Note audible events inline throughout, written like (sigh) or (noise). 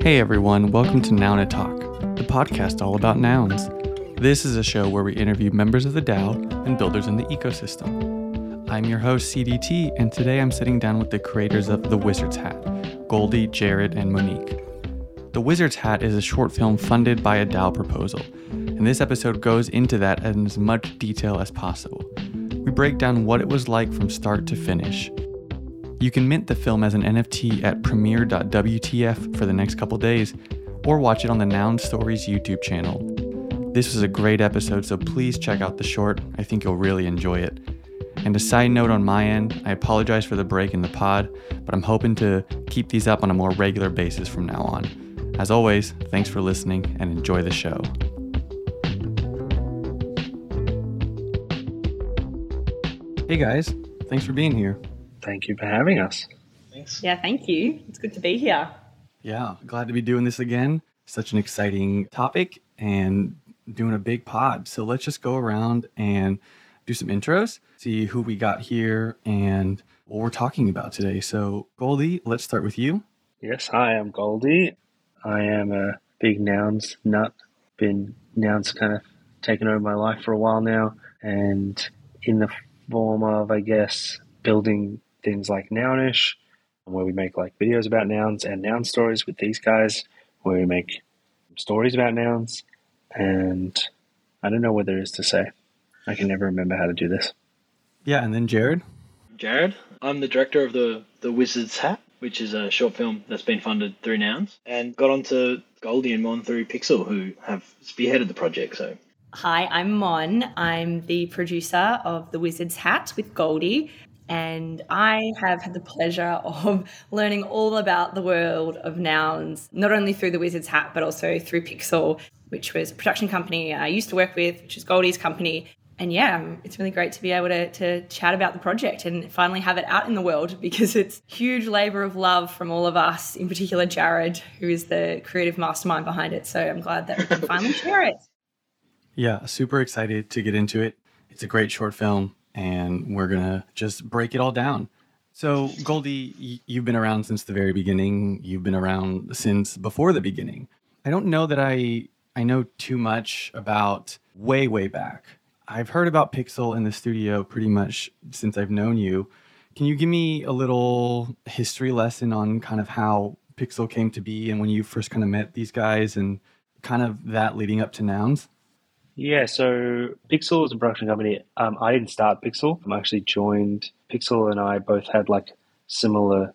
Hey everyone, welcome to Noun Talk, the podcast all about nouns. This is a show where we interview members of the DAO and builders in the ecosystem. I'm your host, CDT, and today I'm sitting down with the creators of The Wizard's Hat, Goldy, Jarrod, and Monique. The Wizard's Hat is a short film funded by a DAO proposal, and this episode goes into that in as much detail as possible. We break down what it was like from start to finish, you can mint the film as an NFT at premiere.wtf for the next couple days, or watch it on the Noun Stories YouTube channel. This was a great episode, so please check out the short. I think you'll really enjoy it. And a side note on my end, I apologize for the break in the pod, but I'm hoping to keep these up on a more regular basis from now on. As always, thanks for listening and enjoy the show. Hey guys, thanks for being here. Thank you for having us. Thanks. Yeah, thank you. It's good to be here. Yeah, glad to be doing this again. Such an exciting topic and doing a big pod. So let's just go around and do some intros, see who we got here and what we're talking about today. So, Goldy, let's start with you. Yes, hi, I'm Goldy. I am a big nouns nut. Been nouns kind of taken over my life for a while now, and in the form of, I guess, building things like Nounish, where we make like videos about nouns and noun stories with these guys, where we make stories about nouns. And I don't know what there is to say. I can never remember how to do this. Yeah, and then Jarrod. Jarrod, I'm the director of the the Wizard's Hat, which is a short film that's been funded through Nouns, and got onto Goldy and Mon through Pixel, who have spearheaded the project. So Hi, I'm Mon. I'm the producer of The Wizard's Hat with Goldy, and I have had the pleasure of (laughs) learning all about the world of nouns, not only through the Wizard's Hat, but also through Pixel, which was a production company I used to work with, which is Goldy's company. And yeah, um, it's really great to be able to, to chat about the project and finally have it out in the world (laughs) because it's huge labor of love from all of us, in particular Jarrod, who is the creative mastermind behind it. So I'm glad that we can finally (laughs) share it. Yeah, super excited to get into it. It's a great short film and we're going to just break it all down. So, Goldy, you've been around since the very beginning. You've been around since before the beginning. I don't know that I I know too much about way way back. I've heard about Pixel in the studio pretty much since I've known you. Can you give me a little history lesson on kind of how Pixel came to be and when you first kind of met these guys and kind of that leading up to Nouns? Yeah, so Pixel is a production company. Um, I didn't start Pixel. I actually joined Pixel, and I both had like similar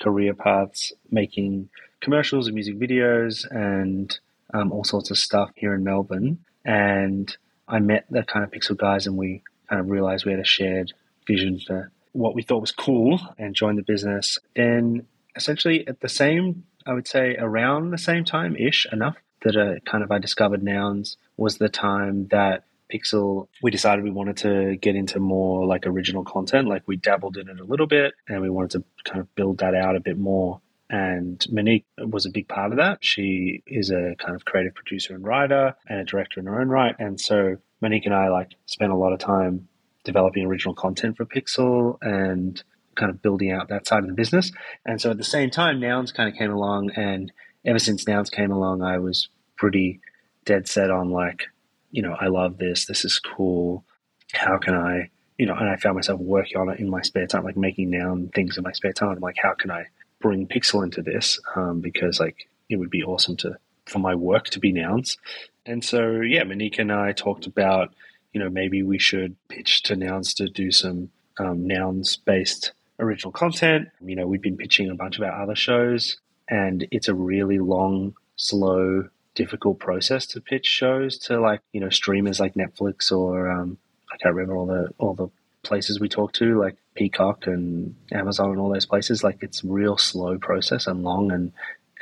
career paths, making commercials and music videos and um, all sorts of stuff here in Melbourne. And I met the kind of Pixel guys, and we kind of realized we had a shared vision for what we thought was cool, and joined the business. Then, essentially, at the same, I would say, around the same time ish, enough that uh, kind of I discovered nouns was the time that Pixel, we decided we wanted to get into more like original content. Like we dabbled in it a little bit and we wanted to kind of build that out a bit more. And Monique was a big part of that. She is a kind of creative producer and writer and a director in her own right. And so Monique and I like spent a lot of time developing original content for Pixel and kind of building out that side of the business. And so at the same time, Nouns kind of came along and ever since Nouns came along, I was pretty dead set on like, you know, I love this. This is cool. How can I, you know, and I found myself working on it in my spare time, like making noun things in my spare time. I'm like, how can I bring Pixel into this? Um, because like it would be awesome to for my work to be nouns. And so yeah, Monique and I talked about, you know, maybe we should pitch to nouns to do some um, nouns based original content. You know, we've been pitching a bunch of our other shows, and it's a really long, slow difficult process to pitch shows to like you know streamers like Netflix or um, I can't remember all the all the places we talk to like Peacock and Amazon and all those places. Like it's real slow process and long and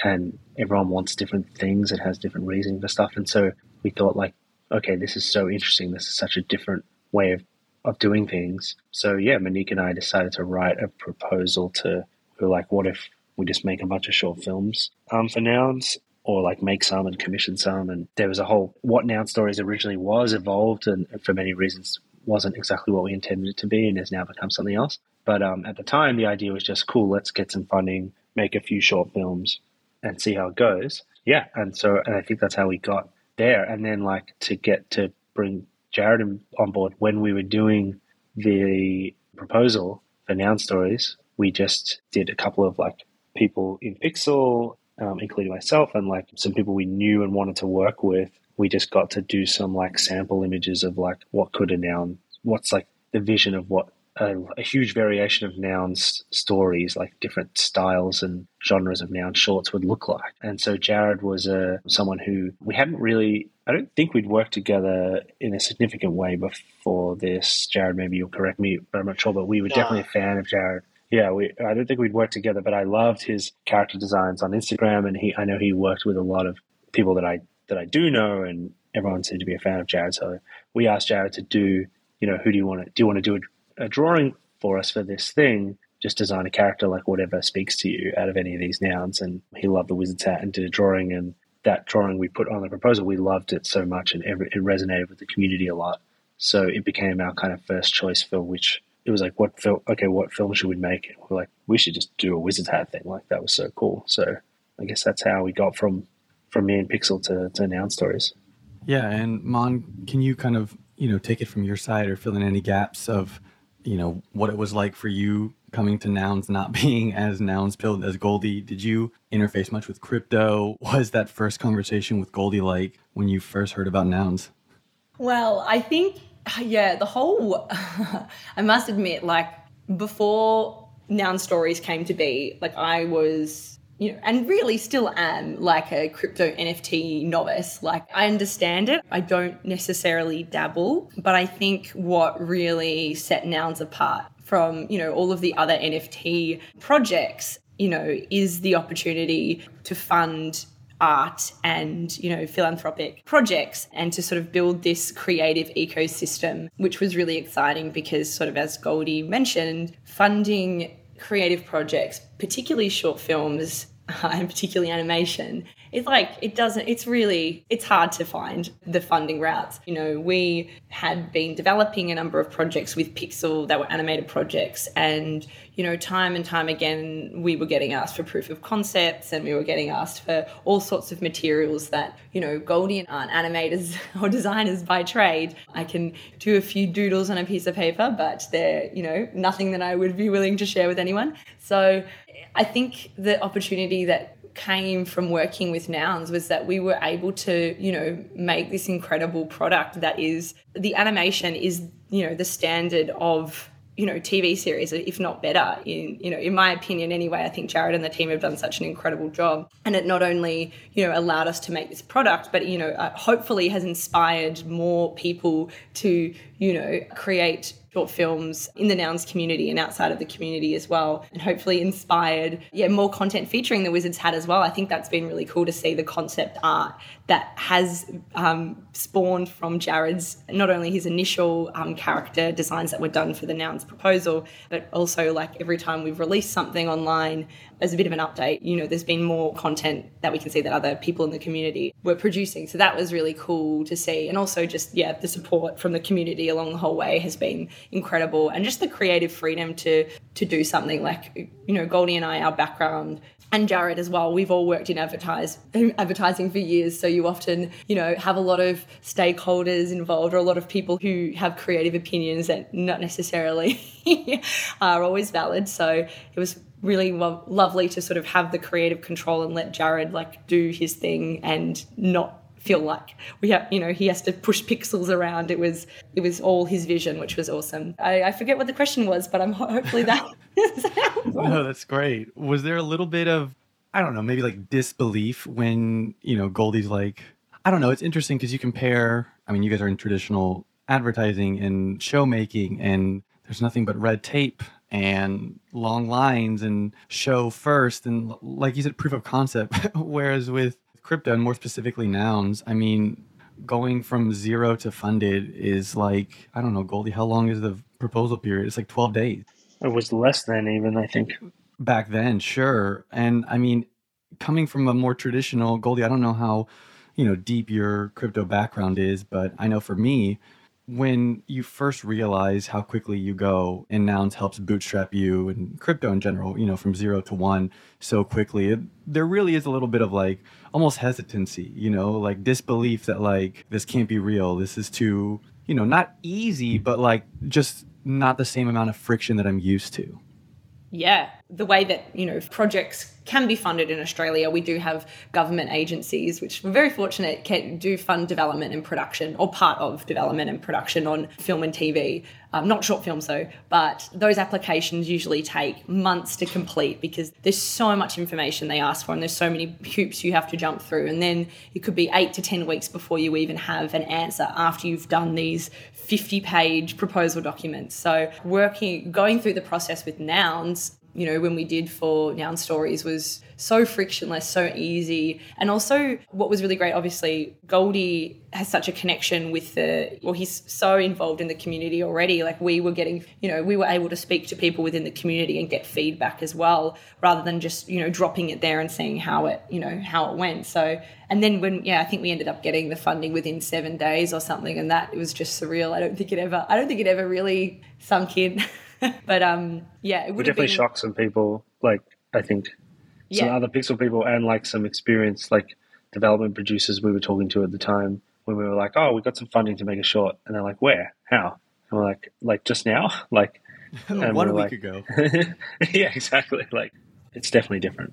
and everyone wants different things. and has different reasoning for stuff, and so we thought like, okay, this is so interesting. This is such a different way of of doing things. So yeah, Monique and I decided to write a proposal to. We like, what if we just make a bunch of short films um, for nouns or like make some and commission some. And there was a whole what noun stories originally was evolved, and for many reasons wasn't exactly what we intended it to be and has now become something else. But um, at the time, the idea was just cool. Let's get some funding, make a few short films, and see how it goes. Yeah, and so and I think that's how we got there. And then like to get to bring Jarrod on board when we were doing the proposal for Noun Stories, we just did a couple of like people in Pixel, um, including myself, and like some people we knew and wanted to work with. We just got to do some like sample images of like what could a noun, what's like the vision of what a, a, huge variation of nouns stories, like different styles and genres of noun shorts would look like. And so Jarrod was a uh, someone who we hadn't really. I don't think we'd worked together in a significant way before this. Jarrod, maybe you'll correct me, but I'm not sure. But we were definitely a fan of Jarrod. Yeah, we. I don't think we'd worked together, but I loved his character designs on Instagram, and he. I know he worked with a lot of people that I that I do know, and everyone seemed to be a fan of Jarrod. So we asked Jarrod to do. You know, who do you want to do? You want to do a a drawing for us for this thing, just design a character like whatever speaks to you out of any of these nouns. And he loved the wizard's hat and did a drawing. And that drawing we put on the proposal, we loved it so much and every, it resonated with the community a lot. So it became our kind of first choice for which it was like, what film? Okay, what film should we make? And we're like, we should just do a wizard's hat thing. Like that was so cool. So I guess that's how we got from from me and Pixel to, to Noun Stories. Yeah, and Mon, can you kind of you know take it from your side or fill in any gaps of you know what it was like for you coming to nouns not (laughs) being as nouns built as Goldy. Did you interface much with crypto? Was that first conversation with Goldy like when you first heard about nouns? Well, I think (sighs) yeah, the whole (laughs) I must admit like before noun stories came to be, like I was you know, and really still am like a crypto NFT novice. Like I understand it. I don't necessarily dabble, but I think what really set nouns apart from, you know, all of the other NFT projects, you know, is the opportunity to fund art and you know philanthropic projects and to sort of build this creative ecosystem which was really exciting because sort of as goldy mentioned funding creative projects particularly short films (laughs) and particularly animation, it's like it doesn't it's really it's hard to find the funding routes. You know we had been developing a number of projects with pixel that were animated projects and you know time and time again we were getting asked for proof of concepts and we were getting asked for all sorts of materials that you know goldy aren't animators (laughs) or designers by trade. I can do a few doodles on a piece of paper but they're you know nothing that i would be willing to share with anyone. So I think the opportunity that came from working with nouns was that we were able to you know make this incredible product that is the animation is you know the standard of you know TV series if not better. In you know in my opinion anyway I think Jarrod and the team have done such an incredible job. And it not only you know allowed us to make this product but you know uh, hopefully has inspired more people to you know create short films in the Nouns community and outside of the community as well, and hopefully inspired, yeah, more content featuring the Wizards hat as well. I think that's been really cool to see the concept art that has um, spawned from Jarrod's not only his initial um, character designs that were done for the Nouns proposal, but also like every time we've released something online as a bit of an update, you know, there's been more content that we can see that other people in the community were producing. So that was really cool to see. And also just, yeah, the support from the community along the whole way has been incredible. And just the creative freedom to to do something like, you know, Goldy and I, our background and Jarrod as well. We've all worked in advertise, advertising for years, so you often, you know, have a lot of stakeholders involved or a lot of people who have creative opinions that not necessarily (laughs) are always valid. So it was really lo- lovely to sort of have the creative control and let Jarrod like do his thing and not feel like. We have you know he has to push pixels around. It was it was all his vision which was awesome. I, I forget what the question was but i'm hopefully that (laughs) no that's great. Was there a little bit of i don't know maybe like disbelief when you know goldy's like i don't know it's interesting because you compare i mean you guys are in traditional advertising and show making and there's nothing but red tape and long lines and show first and like you said proof of concept. (laughs) Whereas with crypto and more specifically nouns, I mean, going from zero to funded is like, I don't know, Goldy, how long is the proposal period? It's like 12 days. It was less than even, I think. Back then, sure. And I mean, coming from a more traditional Goldy, I don't know how, you know, deep your crypto background is, but I know for me, when you first realize how quickly you go and nouns helps bootstrap you and crypto in general you know from zero to one so quickly it, there really is a little bit of like almost hesitancy you know like disbelief that like this can't be real this is too you know not easy but like just not the same amount of friction that i'm used to yeah, the way that, you know, projects can be funded in Australia, we do have government agencies, which we're very fortunate can do fund development and production or part of development and production on film and TV. Um, not short films though, but those applications usually take months to complete because there's so much information they ask for and there's so many hoops you have to jump through. And then it could be eight to 10 weeks before you even have an answer after you've done these 50 page proposal documents. So working, going through the process with nouns you know, when we did for Noun Stories was so frictionless, so easy. And also, what was really great, obviously, Goldy has such a connection with the, well, he's so involved in the community already. Like, we were getting, you know, we were able to speak to people within the community and get feedback as well, rather than just, you know, dropping it there and seeing how it, you know, how it went. So, and then when, yeah, I think we ended up getting the funding within seven days or something. And that it was just surreal. I don't think it ever, I don't think it ever really sunk in. (laughs) (laughs) but um, yeah, it We would definitely been, shocked some people. Like I think some Yeah. other Pixel people and like some experienced like development producers we were talking to at the time when we were like, oh, we got some funding to make a short, and they're like, where, how? And we're like, like just now, (laughs) like (laughs) And one a we're week like- ago yeah, exactly. Like it's definitely different.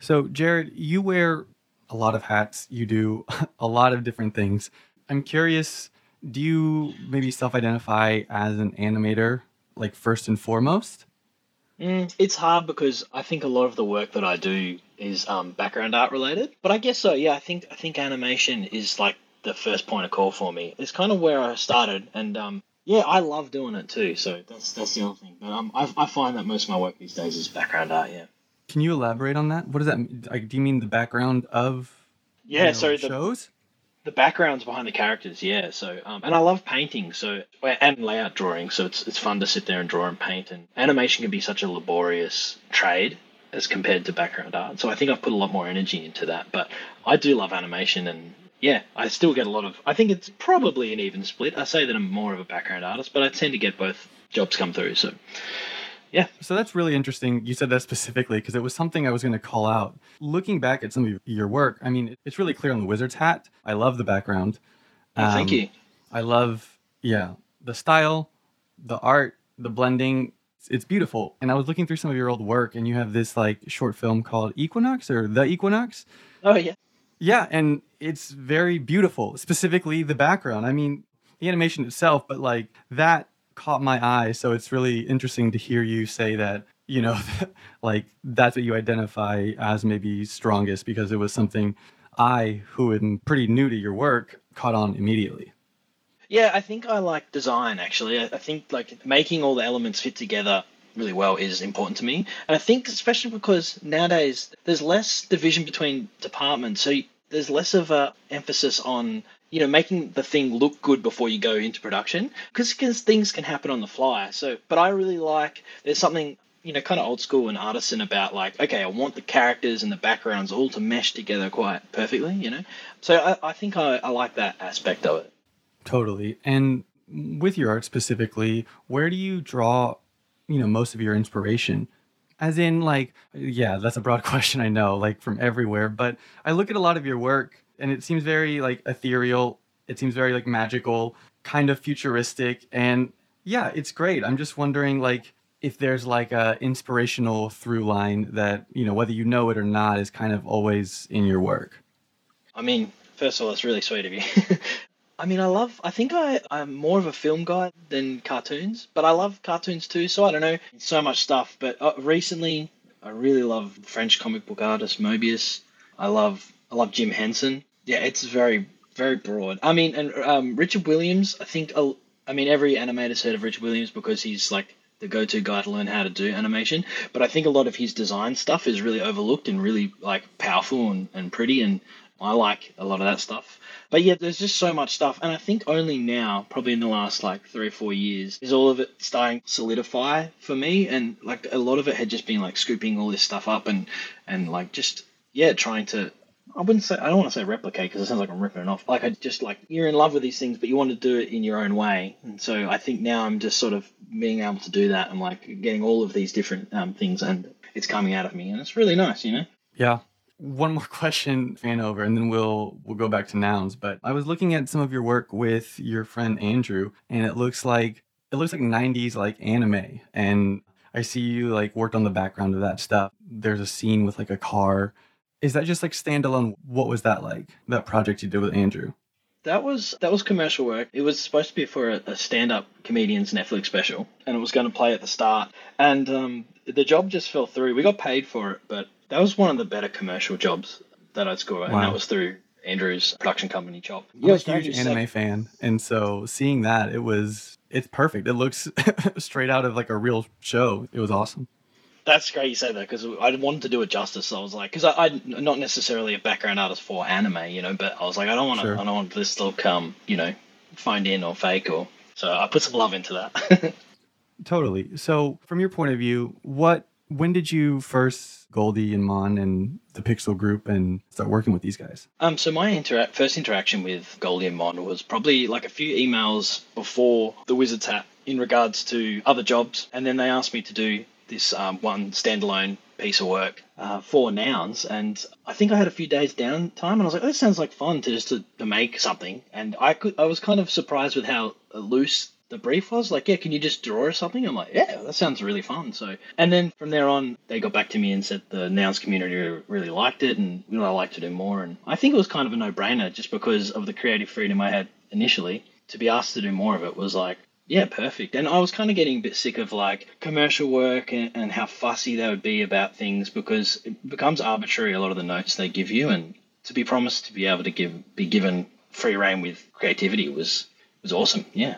So, Jarrod, you wear a lot of hats. You do a lot of different things. I'm curious, do you maybe self identify as an animator, like first and foremost? Mm, it's hard because I think a lot of the work that I do is um, background art related. But I guess so. Yeah, I think I think animation is like the first point of call for me. It's kind of where I started, and um, yeah, I love doing it too. So that's that's the other thing. But um, I, I find that most of my work these days is background art. Yeah. Can you elaborate on that? What does that mean? Like, do you mean the background of you Yeah. know, so the, shows? The backgrounds behind the characters yeah so um, and i love painting so and layout drawing so it's, it's fun to sit there and draw and paint and animation can be such a laborious trade as compared to background art so i think i've put a lot more energy into that but i do love animation and yeah i still get a lot of i think it's probably an even split. I say that i'm more of a background artist but i tend to get both jobs come through so So that's really interesting. You said that specifically because it was something I was going to call out. Looking back at some of your work, I mean, it's really clear on the wizard's hat. I love the background. oh, thank Um, you I love, yeah, the style, the art, the blending. It's beautiful. And I was looking through some of your old work, and you have this like short film called Equinox or The Equinox. oh yeah Yeah, and it's very beautiful. Specifically, the background. I mean, the animation itself, but like that caught my eye. So it's really interesting to hear you say that. You know, (laughs) like that's what you identify as maybe strongest because it was something I, who am pretty new to your work, caught on immediately. Yeah, I think I like design actually. I, think like making all the elements fit together really well is important to me. And I think especially because nowadays there's less division between departments, so there's less of a emphasis on you know making the thing look good before you go into production because things can happen on the fly. So, but I really like there's something you know kind of old school and artisan about like okay, I want the characters and the backgrounds all to mesh together quite perfectly, you know. So I, I think I, I like that aspect of it. Totally. And with your art specifically, where do you draw, you know, most of your inspiration? As in, like, yeah, that's a broad (laughs) question, I know, like from everywhere. But I look at a lot of your work and it seems very, like, ethereal. It seems very, like, magical, kind of futuristic. And yeah, it's great. I'm just wondering, like, if there's like a inspirational through line that, you know, whether you know it or not, is kind of always in your work. I mean, first of all, it's really sweet of you. (laughs) I mean, I love. I think I I'm more of a film guy than cartoons, but I love cartoons too. So I don't know so much stuff. But uh, recently, I really love French comic book artist Mobius. I love I love Jim Henson. Yeah, it's very very broad. I mean, and um, Richard Williams. I think. uh, I mean, every animator's heard of Richard Williams because he's like the go-to guy to learn how to do animation. But I think a lot of his design stuff is really overlooked and really like powerful and, and pretty, and I like a lot of that stuff. But yeah, there's just so much stuff, and I think only now, probably in the last like three or four years, is all of it starting to solidify for me. And like a lot of it had just been like scooping all this stuff up and and like just yeah, trying to I wouldn't say I don't want to say replicate because it sounds like I'm ripping it off. Like I just like you're in love with these things, but you want to do it in your own way. And so I think now I'm just sort of being able to do that. I'm like getting all of these different um, things, and it's coming out of me, and it's really nice, you know. Yeah. One more (laughs) question, fan over, and then we'll we'll go back to nouns. But I was looking at some of your work with your friend Andrew, and it looks like it looks like 90s like anime and I see you like worked on the background of that stuff. There's a scene with like a car. Is that just like standalone? What was that like? That project you did with Andrew? That was that was commercial work. It was supposed to be for a, a stand-up comedian's Netflix special, and it was going to play at the start. And um, the job just fell through. We got paid for it, but that was one of the better commercial jobs that I'd score, wow. and that was through Andrew's production company, Chop. I'm a huge anime fan, and so seeing that, it was it's perfect. It looks (laughs) straight out of like a real show. It was awesome. That's great you say that because I wanted to do it justice. So I was like, because I, I'm not necessarily a background artist for anime, you know, but I was like, I don't want to, sure. I don't want this to look, um, you know, find in or fake or. So I put some love into that. (laughs) totally. So from your point of view, what when did you first Goldy and Mon and the Pixel Group and start working with these guys? Um, so my intera- first interaction with Goldy and Mon was probably like a few emails before the Wizards hat in regards to other jobs, and then they asked me to do this um, one standalone piece of work uh, for nouns and i think i had a few days downtime and i was like oh, this sounds like fun to just to, to make something and i could i was kind of surprised with how loose the brief was like, yeah, can you just draw something? I'm like, yeah, that sounds really fun. So, and then from there on, they got back to me and said the nouns community really liked it and you know I like to do more. And I think it was kind of a no brainer just because of the creative freedom I had initially. To be asked to do more of it was like, yeah, perfect. And I was kind of getting a bit sick of like commercial work and, and how fussy they would be about things because it becomes arbitrary a lot of the notes they give you. And to be promised to be able to give be given free reign with creativity was was awesome. Yeah.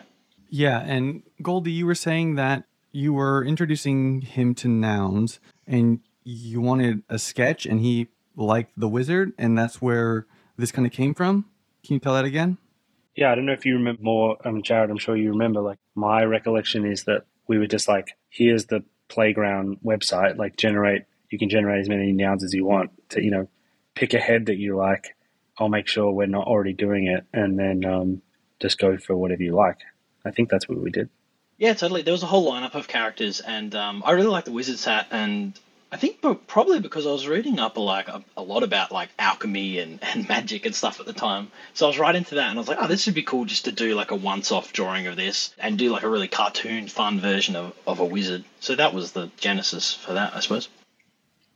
Yeah, and Goldy, you were saying that you were introducing him to nouns and you wanted a sketch and he liked the wizard and that's where this kind of came from. Can you tell that again? Yeah, I don't know if you remember more, um, Jarrod, I'm sure you remember. Like, my recollection is that we were just like, here's the playground website, like, generate, you can generate as many nouns as you want to, you know, pick a head that you like. I'll make sure we're not already doing it and then um, just go for whatever you like. I think that's what we did. Yeah, totally. There was a whole lineup of characters, and um, I really like the Wizard's hat, and I think probably because I was reading up a, like a, a, lot about like alchemy and, (laughs) and magic and stuff at the time. So I was right into that, and I was like, oh, this would be cool just to do like a once-off drawing of this and do like a really cartoon, fun version of, of a wizard. So that was the genesis for that, I suppose.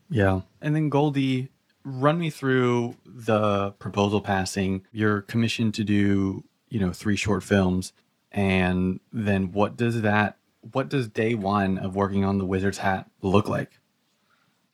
Yeah, and then Goldy, run me through the proposal passing. You're commissioned to do you know three short films and then what does that what does day one of working on the wizard's hat look like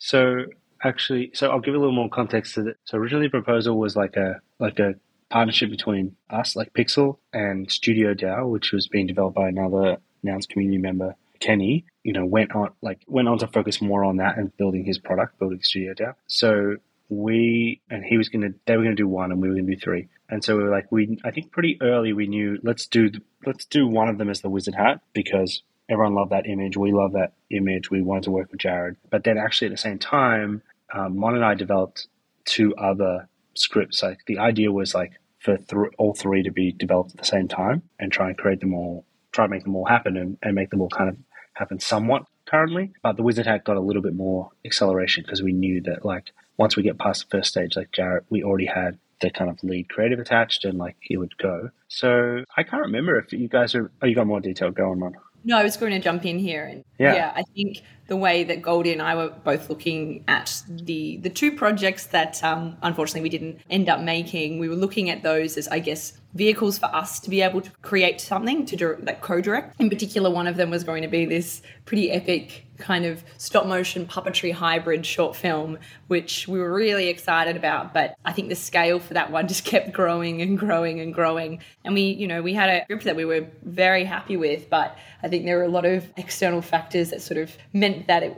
so actually so i'll give a little more context to it so originally the proposal was like a like a partnership between us like pixel and studio dao which was being developed by another nouns community member kenny you know went on like went on to focus more on that and building his product building studio dao so we and he was gonna they were gonna do one and we were gonna do three. And so we were like we i think pretty early we knew let's do let's do one of them as the wizard hat because everyone loved that image. We love that image. We wanted to work with jarrod. But then actually at the same time um, mon and i developed two other scripts. Like the idea was like for th- all three to be developed at the same time and try and create them all try to make them all happen and, and make them all kind of happen somewhat currently. But the wizard hat got a little bit more acceleration because we knew that like once we get past the first stage, like Jarrod, we already had the kind of lead creative attached and like he would go. So I can't remember if you guys are, oh, you got more detail. Going on. No, I was going to jump in here. And yeah, yeah I think the way that Goldy and I were both looking at the the two projects that um, unfortunately we didn't end up making, we were looking at those as I guess vehicles for us to be able to create something to do like co-direct. In particular, one of them was going to be this pretty epic kind of stop motion puppetry hybrid short film, which we were really excited about. But I think the scale for that one (laughs) just kept growing and growing and growing. And we, you know, we had a script that we were very happy with, but I think there were a lot of external factors that sort of meant that it,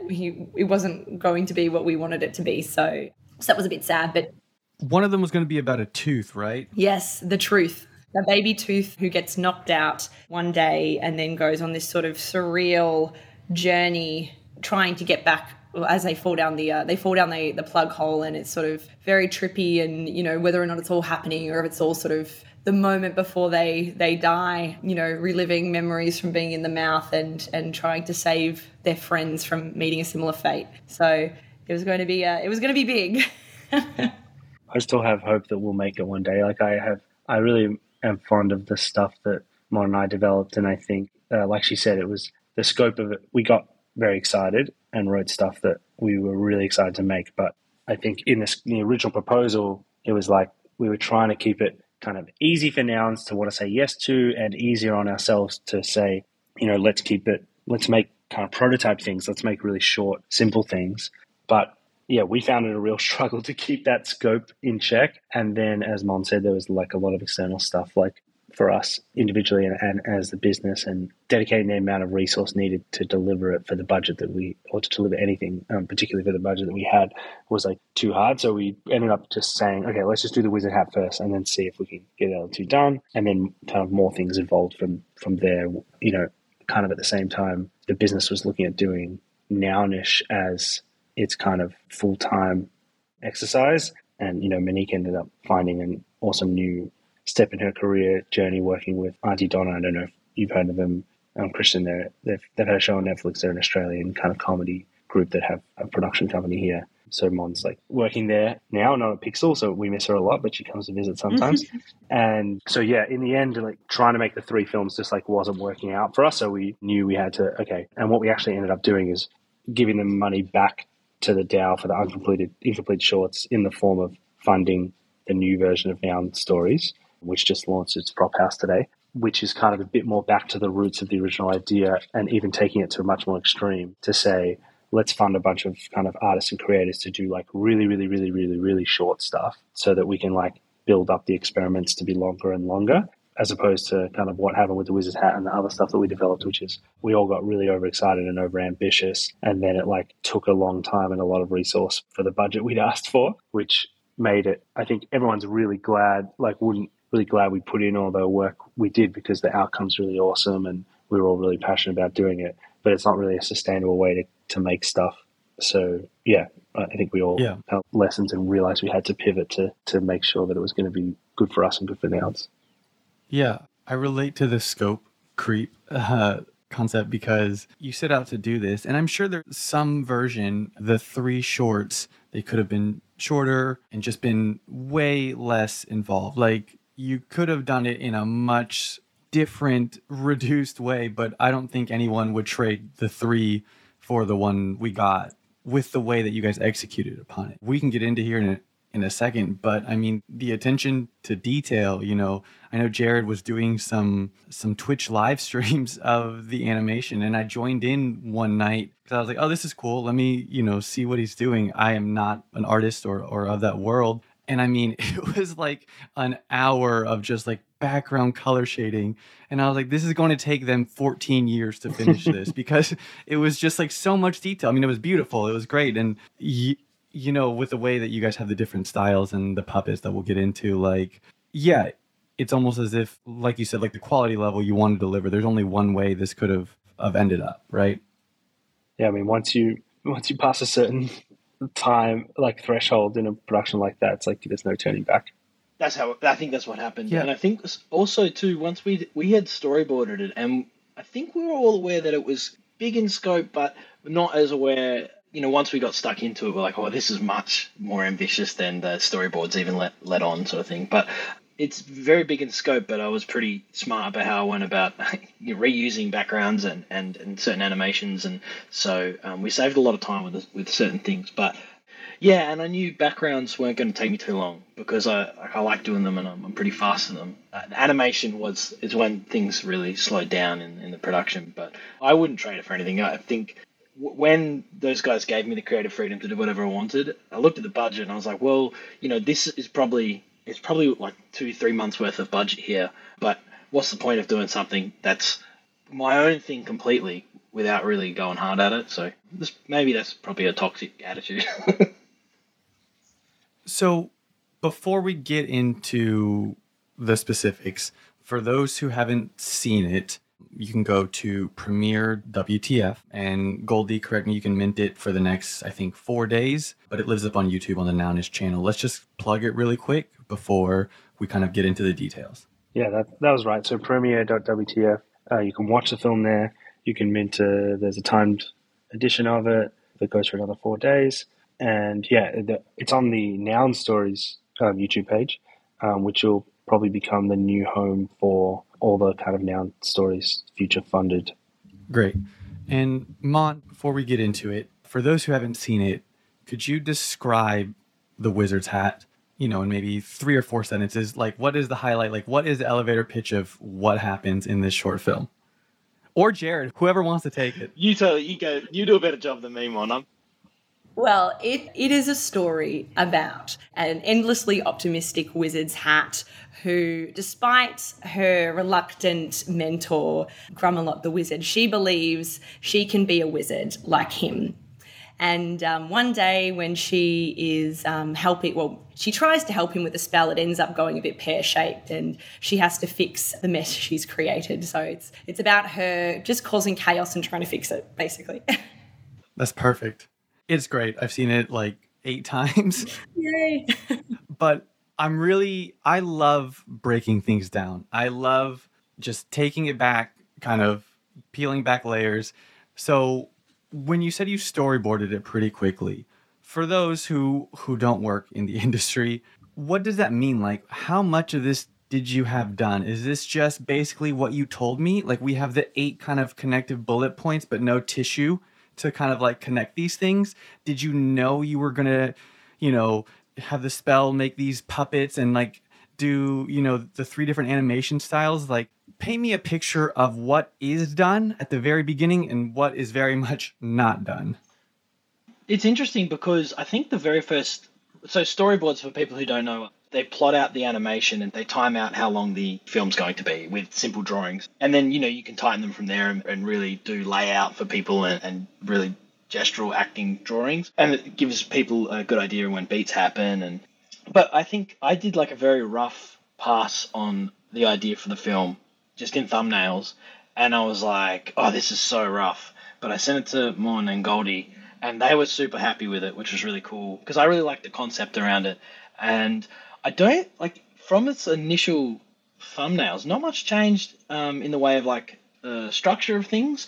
it wasn't going to be what we wanted it to be. So, so that was a bit sad, but. One of them was going to be about a tooth, right? Yes, the truth the baby tooth who gets knocked out one day and then goes on this sort of surreal journey trying to get back as they fall down the uh, they fall down the the plug hole and it's sort of very trippy and you know whether or not it's all happening or if it's all sort of the moment before they they die you know reliving memories from being in the mouth and and trying to save their friends from meeting a similar fate. So it was going to be uh, it was going to be big. (laughs) I still have hope that we'll make it one day. Like I have I really am fond of the stuff that Mon and I developed and I think uh, like she said it was the scope of it we got very excited and wrote stuff that we were really excited to make but I think in this the original proposal it was like we were trying to keep it kind of easy for nouns to want to say yes to and easier on ourselves to say, you know, let's keep it, let's make kind of prototype things, let's make really short, simple things. But yeah, we found it a real (laughs) struggle to keep that scope in check. And then, as Mon said, there was like a lot of external stuff like for us individually and, and, as the business and dedicating the amount of resource needed to deliver it for the budget that we or to deliver anything um, particularly for the budget that we had was like too hard. So we ended up just saying okay let's just do the wizard hat first and then see if we can get the other two done. And then kind of more things evolved from from there you know kind of at the same time the business was looking at doing Nounish as its kind of full-time exercise. And you know Monique ended up finding an awesome new step in her career journey working with Aunty Donna. I don't know if you've heard of them. Um, Christian, they're, they've, they've had a show on Netflix. They're an Australian kind of comedy group that have a production company here. So Mon's like working there now, not at Pixel, so we miss her a lot, but she comes to visit sometimes. (laughs) and so yeah, in the end, like trying to make the three films just like wasn't working out for us. So we knew we had to okay. And what we actually ended up doing is giving them money back to the DAO for the uncompleted incomplete shorts in the form of funding the new version of Noun Stories which just launched its prop house today, which is kind of a bit more back to the roots of the original idea and even taking it to a much more extreme to say, let's fund a bunch of kind of artists and creators to do like really, really, really, really, really short stuff so that we can like build up the experiments to be longer and longer as opposed to kind of what happened with the Wizard's Hat and the other stuff that we developed, which is we all got really overexcited and overambitious. And then it like took a long time and a lot of resource for the budget we'd asked for, which made it, I think everyone's really glad, like wouldn't really glad we put in all the work we did because the outcome's really awesome and we were all really passionate about doing it. But it's not really a sustainable way to, to make stuff. So yeah, I think we all yeah. of lessons and realized we had to pivot to to make sure that it was going to be good for us and good for the Nouns. Yeah, I relate to the scope creep uh, concept because you set out to do this, and I'm sure there's some version, the three shorts, they could have been shorter and just been way less involved. Like you could have done it in a much different, reduced way, but I don't think anyone would trade the three for the one we got with the way that you guys executed upon it. We can get into here in a, in a second, but I mean the attention to detail. You know, I know Jarrod was doing some some Twitch live (laughs) streams of the animation, and I joined in one night because I was like, "Oh, this is cool. Let me, you know, see what he's doing." I am not an artist or or of that world, and I mean, (laughs) it was like an hour of just like background color shading. And I was like, this is going to take them 14 years to finish this (laughs) because it was just like so much detail. I mean, it was beautiful. It was great. And, y- you know, with the way that you guys have the different styles and the puppets that we'll get into, like, yeah, it's almost as if, like you said, like the quality level you want to deliver, there's only one way this could have, have ended up, right? Yeah. I mean, once you, once you pass a certain time like threshold in a production like that. It's like there's no turning back. That's how I think that's what happened. Yeah. And I think also too once we we had storyboarded it, and I think we were all aware that it was big in scope, but not as aware. You know, once we got stuck into it, we're like, oh, this is much more ambitious than the storyboards even let let on, sort of thing. But it's very big in scope, but I was pretty smart about how I went about (laughs) reusing backgrounds and, and, and certain animations, and so um, we saved a lot of time with with certain things. But yeah, and I knew backgrounds weren't going to take me too long because I I like doing them and I'm, I'm pretty fast in them. Uh, animation was is when things really slowed down in, in the production, but I wouldn't trade it for anything. I think when those guys gave me the creative freedom to do whatever I wanted, I looked at the budget and I was like, well, you know, this is probably it's probably like two, three months worth of budget here. But what's the point of doing something that's my own thing completely without really going hard at it? So this, maybe that's probably a toxic attitude. (laughs) so before we get into the specifics, for those who haven't seen it, you can go to Premiere WTF and Goldy, correct me, you can mint it for the next, I think, four days, but it lives up on YouTube on the Nounish channel. Let's just plug it really quick before we kind of get into the details. Yeah, that, that was right. So premiere.wtf, uh, you can watch the film there. You can mint, a, there's a timed edition of it that goes for another four days. And yeah, it's on the Noun Stories um, YouTube page, um, which will probably become the new home for all the kind of Noun Stories future funded. Great. And Mon, before we get into it, for those who haven't seen it, could you describe the wizard's hat you know, in maybe three or four sentences, like what is the highlight? Like what is the elevator pitch of what happens in this short film? Or Jared, whoever wants to take it. You tell you go. You do a better job than me, Mon. I'm- well, it, it is a story about an endlessly optimistic wizard's hat who, despite her reluctant mentor, Grummelot the wizard, she believes she can be a wizard like him. And um, one day, when she is um, helping, well, she tries to help him with a spell. It ends up going a bit pear shaped, and she has to fix the mess she's created. So it's it's about her just causing chaos and trying to fix it, basically. (laughs) That's perfect. It's great. I've seen it like eight times. (laughs) Yay! (laughs) but I'm really I love breaking things down. I love just taking it back, kind of peeling back layers. So when you said you storyboarded it pretty quickly, for those who who don't work in the (laughs) industry, what does that mean? Like, how much of this did you have done? Is this just basically what you told me? Like, we have the eight kind of connective bullet points, but no tissue to kind of like connect these things. Did you know you were gonna, you know, have the spell make these puppets and like do you know the three different animation styles like paint me a picture of what is done at the very beginning and what is very (laughs) much not done. It's interesting because I think the very first so storyboards for people who don't know they plot out the animation and they time out how long the film's going to be with simple drawings and then you know you can tighten them from there and, and really do layout for people and, and really gestural acting drawings and it gives people a good idea when beats happen and but i think i did like a very rough pass on the idea for the film just in thumbnails, and I was like, "Oh, this is so rough." But I sent it to Mon and Goldy, and they were super happy with it, which was really cool because I really liked the concept around it. And I don't like from its initial thumbnails, not much changed um, in the way of like the structure of things,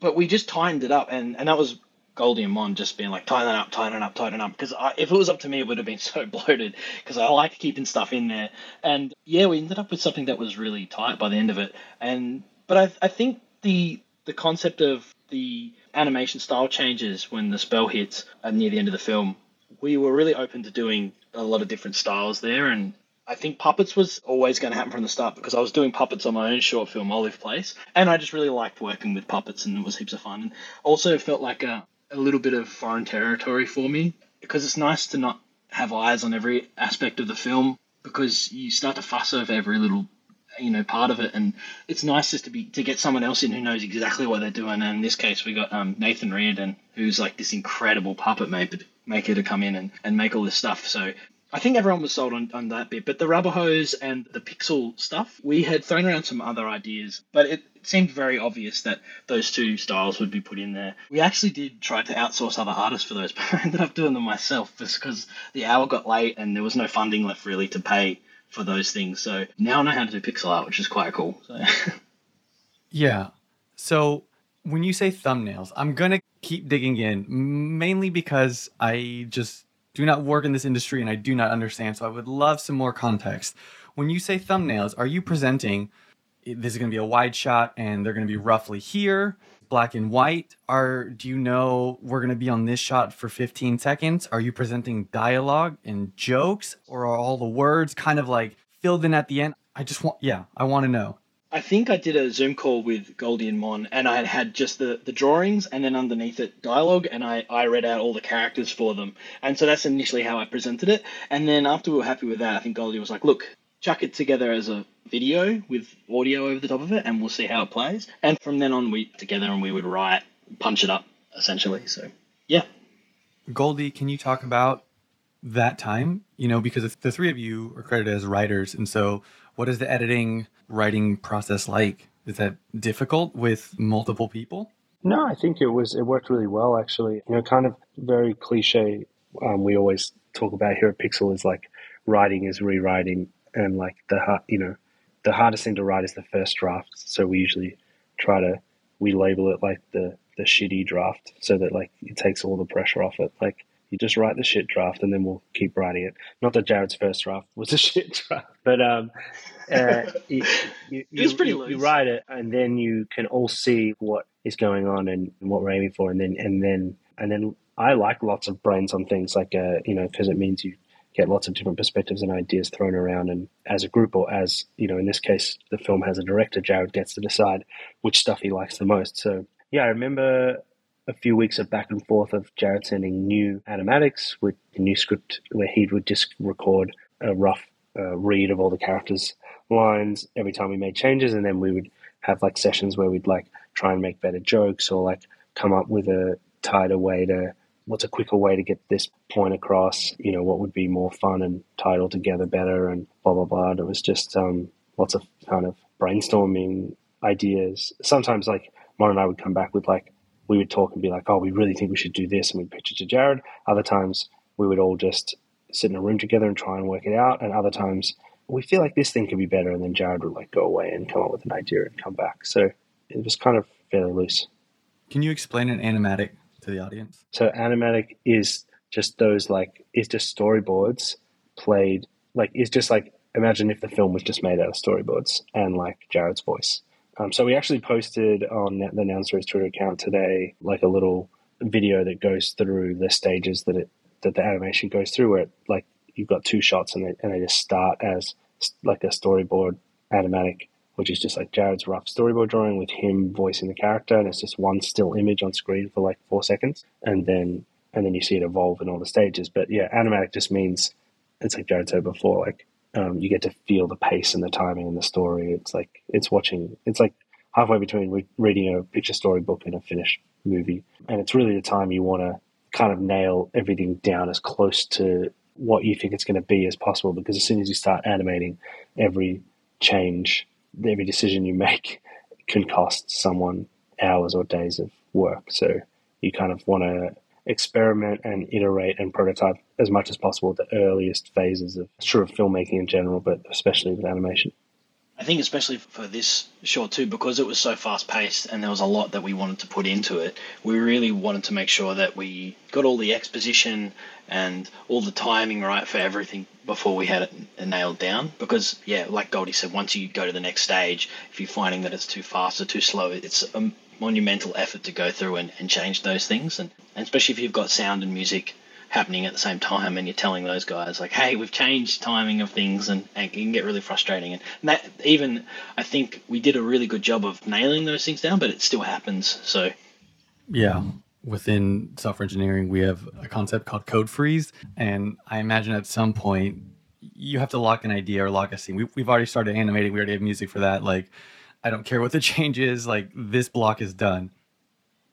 but we just tightened it up, and and that was Goldy and Mon just being like, tighten it up, tighten it up, tighten it up. Because if it was up to me, it would have been (laughs) so bloated because I like keeping stuff in there. And yeah, we ended up with something that was really tight by the end of it. And but I, I think the the concept of the animation style changes when the spell hits near the end of the film, we were really open to doing a lot of different styles there. And I think puppets was always going to happen from the start because I was doing puppets on my own short film, Olive Place, and I just really liked working with puppets and it was heaps of fun. And also felt like a, a little bit of foreign territory for me because it's nice to not have eyes on every aspect of the film because you start to fuss over every little you know part of it and it's nice just to be to get someone else in who knows exactly what they're doing and in this case we got um, Nathan Reardon who's like this incredible puppet maker, maker to come in and, and make all this stuff so I think everyone was sold on, on that bit, but the rubber hose and the pixel stuff, we had thrown around some other ideas, but it, seemed very obvious that those two styles would be put in there. We actually did try to outsource other artists for those, (laughs) but I ended up doing them myself just because the hour got late and there was no funding left really to pay for those things. So now I know how to do pixel art, which is quite cool. So. (laughs) yeah. So when you say thumbnails, I'm going to keep digging in mainly because I just do not work in this industry and I do not understand. So I would love some more context. When you say thumbnails, are you presenting this is going to be a wide shot and they're going to be roughly here, black and white? Are do you know we're going to be on this shot for 15 seconds? Are you presenting dialogue and jokes or are all the words kind of like filled in at the end? I just want yeah, I want to know. I think I did a Zoom call with Goldy and Mon, and I had just the, the drawings and then underneath it dialogue, and I, I read out all the characters for them. And so that's initially how I presented it. And then after we were happy with that, I think Goldy was like, look, chuck it together as a video with audio over the top of it, and we'll see how it plays. And from then on, we together and we would write, punch it up, essentially. So, yeah. Goldy, can you talk about that time? You know, because the three of you are credited as writers, and so what is the editing writing process like Is that difficult with multiple people? No, I think it was it worked really well actually. You know, kind of very cliche. Um, we always talk about here at Pixel is like writing is rewriting, and like the you know, the hardest thing to write is the first draft. So we usually try to we label it like the the shitty draft, so that like it takes all the pressure off it. Like you just write the shit draft, and then we'll keep writing it. Not that Jarrod's first draft (laughs) was a shit draft, but um, uh, you, (laughs) you, you, you write it, and then you can all see what is going on and what we're aiming for, and then and then and then I like lots of brains on things like uh, you know because it means you get lots of different perspectives and ideas thrown around, and as a group or as you know in this case the film has a director, Jarrod gets to decide which stuff he likes the most. So yeah, I remember a few weeks of back and forth of Jarrod sending new animatics with the new script where he would just record a rough uh, read of all the characters' lines every time we made changes, and then we would have like sessions where we'd like try and make better jokes or like come up with a tighter way to what's a quicker way to get this point across? You know what would be more fun and tied all together better and blah blah blah. And it was just um, lots of kind of brainstorming ideas. Sometimes like Mon and I would come back with like we would talk and be like oh we really think we should do this and we'd pitch it to Jarrod other times we would all just sit in a room together and try and work it out and other times we feel like this thing could be better and then Jarrod would like go away and come up with an idea and come back so it was kind of fairly loose Can you explain an animatic to the audience? so animatic is just those like is just storyboards played like it's just like imagine if the film was just made out of storyboards and like Jarrod's voice. Um, so we actually posted on the Noun Stories Twitter account today like a little video that goes through the stages that it that the animation goes through where it, like you've got two shots and they, and they just start as like a storyboard animatic which is just like Jarrod's rough storyboard drawing with him voicing the character, and it's just one still image on screen for like four seconds, and then and then you see it evolve in all the stages. But yeah, animatic just means it's like Jarrod said before, like um, you get to feel the pace and the timing and the story. It's like it's watching. It's like halfway between re- reading a picture storybook and a finished movie, and it's really the time you want to kind of nail everything down as close to what you think it's going to be as possible. Because as soon as you start animating, every change every decision you make (laughs) can cost someone hours or days of work. So you kind of want to experiment and iterate and prototype as much as possible the earliest phases of sure of filmmaking in general, but especially with animation. I think especially for this short too, because it was so fast paced and there was a lot that we wanted to put into it, we really wanted to make sure that we got all the exposition and all the timing right for everything before we had it nailed down. Because yeah, like Goldy said, once you go to the next stage, if you're finding that it's too fast or too slow, it's a monumental effort to go through and, and change those things. And, and especially if you've got sound and music happening at the same time and you're telling those guys like hey we've changed timing of things and, and it can get really frustrating and that even i think we did a really good job of nailing those things down but it still happens so Yeah. Within software engineering, we have a concept called code freeze. And I imagine at some point you have to lock an idea or lock a scene. We, we've already started animating, we already have music for that. Like, I don't care what the (laughs) change is, like, this block is done.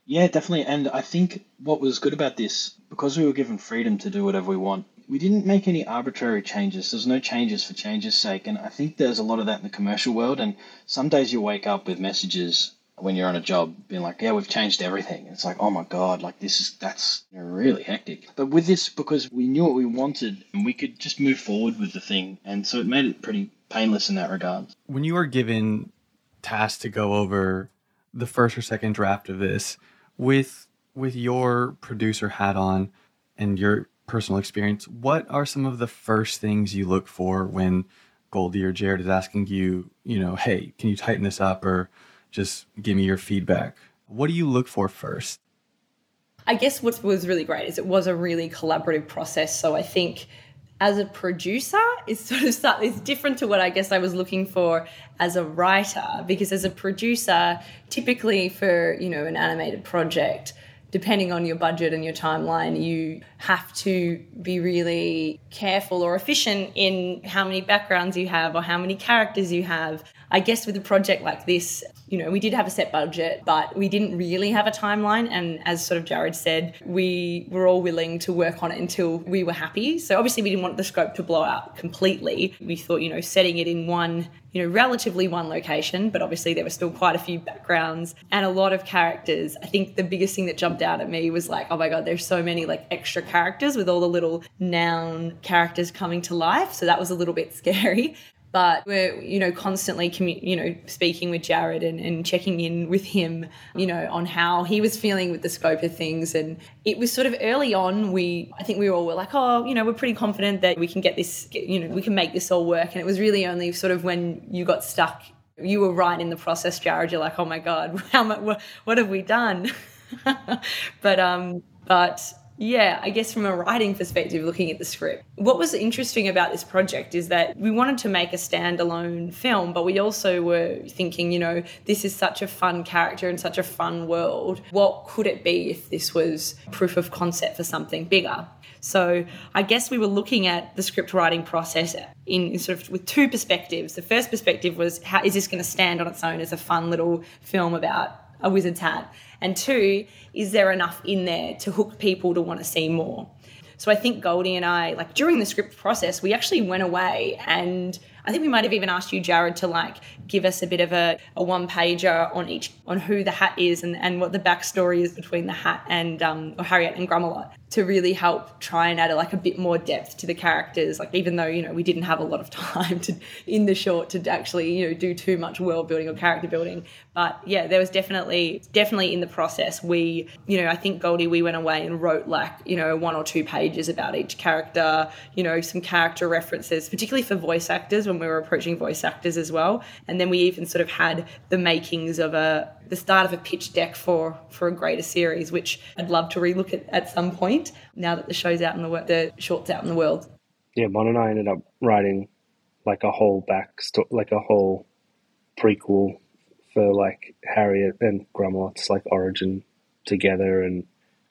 yeah definitely and i think what was good about this because we were given freedom to do whatever we want we didn't make any arbitrary changes. There's no changes for changes sake and i think there's a lot of that in the commercial world and some days you wake up with messages when you're on a job being like yeah we've changed everything. It's like oh my god like this is that's really hectic. But with this because we knew what we wanted and we could just move forward with the thing and so it made it pretty painless in that regard. When you are given tasks to go over the first or second draft of this, with with your producer hat on and your personal experience, what are some of the first things you look for when Goldy or Jarrod is asking you, you know, hey, can you tighten this up or just give me your feedback? What do you look for first? I guess what was really great is it was a really collaborative process. So I think as a producer is sort of start different to what I guess I was looking for as a writer because as a producer typically for you know an animated project depending on your budget and your timeline you have to be really careful or efficient in how many backgrounds you have or how many characters you have I guess with a project like this, you know, we did have a set budget, but we didn't really have a timeline. And as sort of Jarrod said, we were all willing to work on it until we were happy. So obviously, we didn't want the scope to blow out completely. We thought, you know, setting it in one you know, relatively one location, but obviously there were still quite a few backgrounds and a lot of characters. I think the biggest thing that jumped out at me was like, oh my God, there's so many like extra characters with all the little noun characters coming to life. So that was a little bit (laughs) scary but we're you know constantly commu- you know speaking with Jarrod and, and checking in with him you know on how he was feeling with the scope of things. And it was sort of early on we I think we all were like oh you know we're pretty confident that we can get this you know we can make this all work. And it was really only sort of when you got stuck you were right in the process Jarrod. You're like oh my god (laughs) how much what, have we done? (laughs) But um but yeah, I guess from a writing perspective, looking at the script, what was interesting about this project is that we wanted to make a standalone film, but we also were thinking, you know, this is such a fun character and such a fun world. What could it be if this was proof of concept for something bigger? So I guess we were looking at the script writing process in sort of with two perspectives. The first perspective was how is this going to stand on its own as a fun little film about a wizard's hat? And two, is there enough in there to hook people to want to see more? So I think Goldy and I, like during the script process, we actually went away and I think we might have even asked you, Jarrod, to like give us a bit of a, a one pager on each on who the hat is and, and what the backstory is between the hat and um, or Harriet and Grumelot to really help try and add a, like a bit more depth to the characters. Like even though you know we didn't have a lot of (laughs) time to in the short to actually you know do too much world building or character building, but yeah, there was definitely definitely in the process we you know I think Goldy we went away and wrote like you know one or two pages about each character, you know some character references, particularly for voice actors when we were approaching voice actors as well, and then we even sort of had the makings of a the start of a pitch deck for for a greater series, which I'd love to relook at at some point now that the show's out in the world the short's out in the world. Yeah, Mon and I ended up writing like a whole back like a whole prequel for like Harriet and Grumelot's like origin together and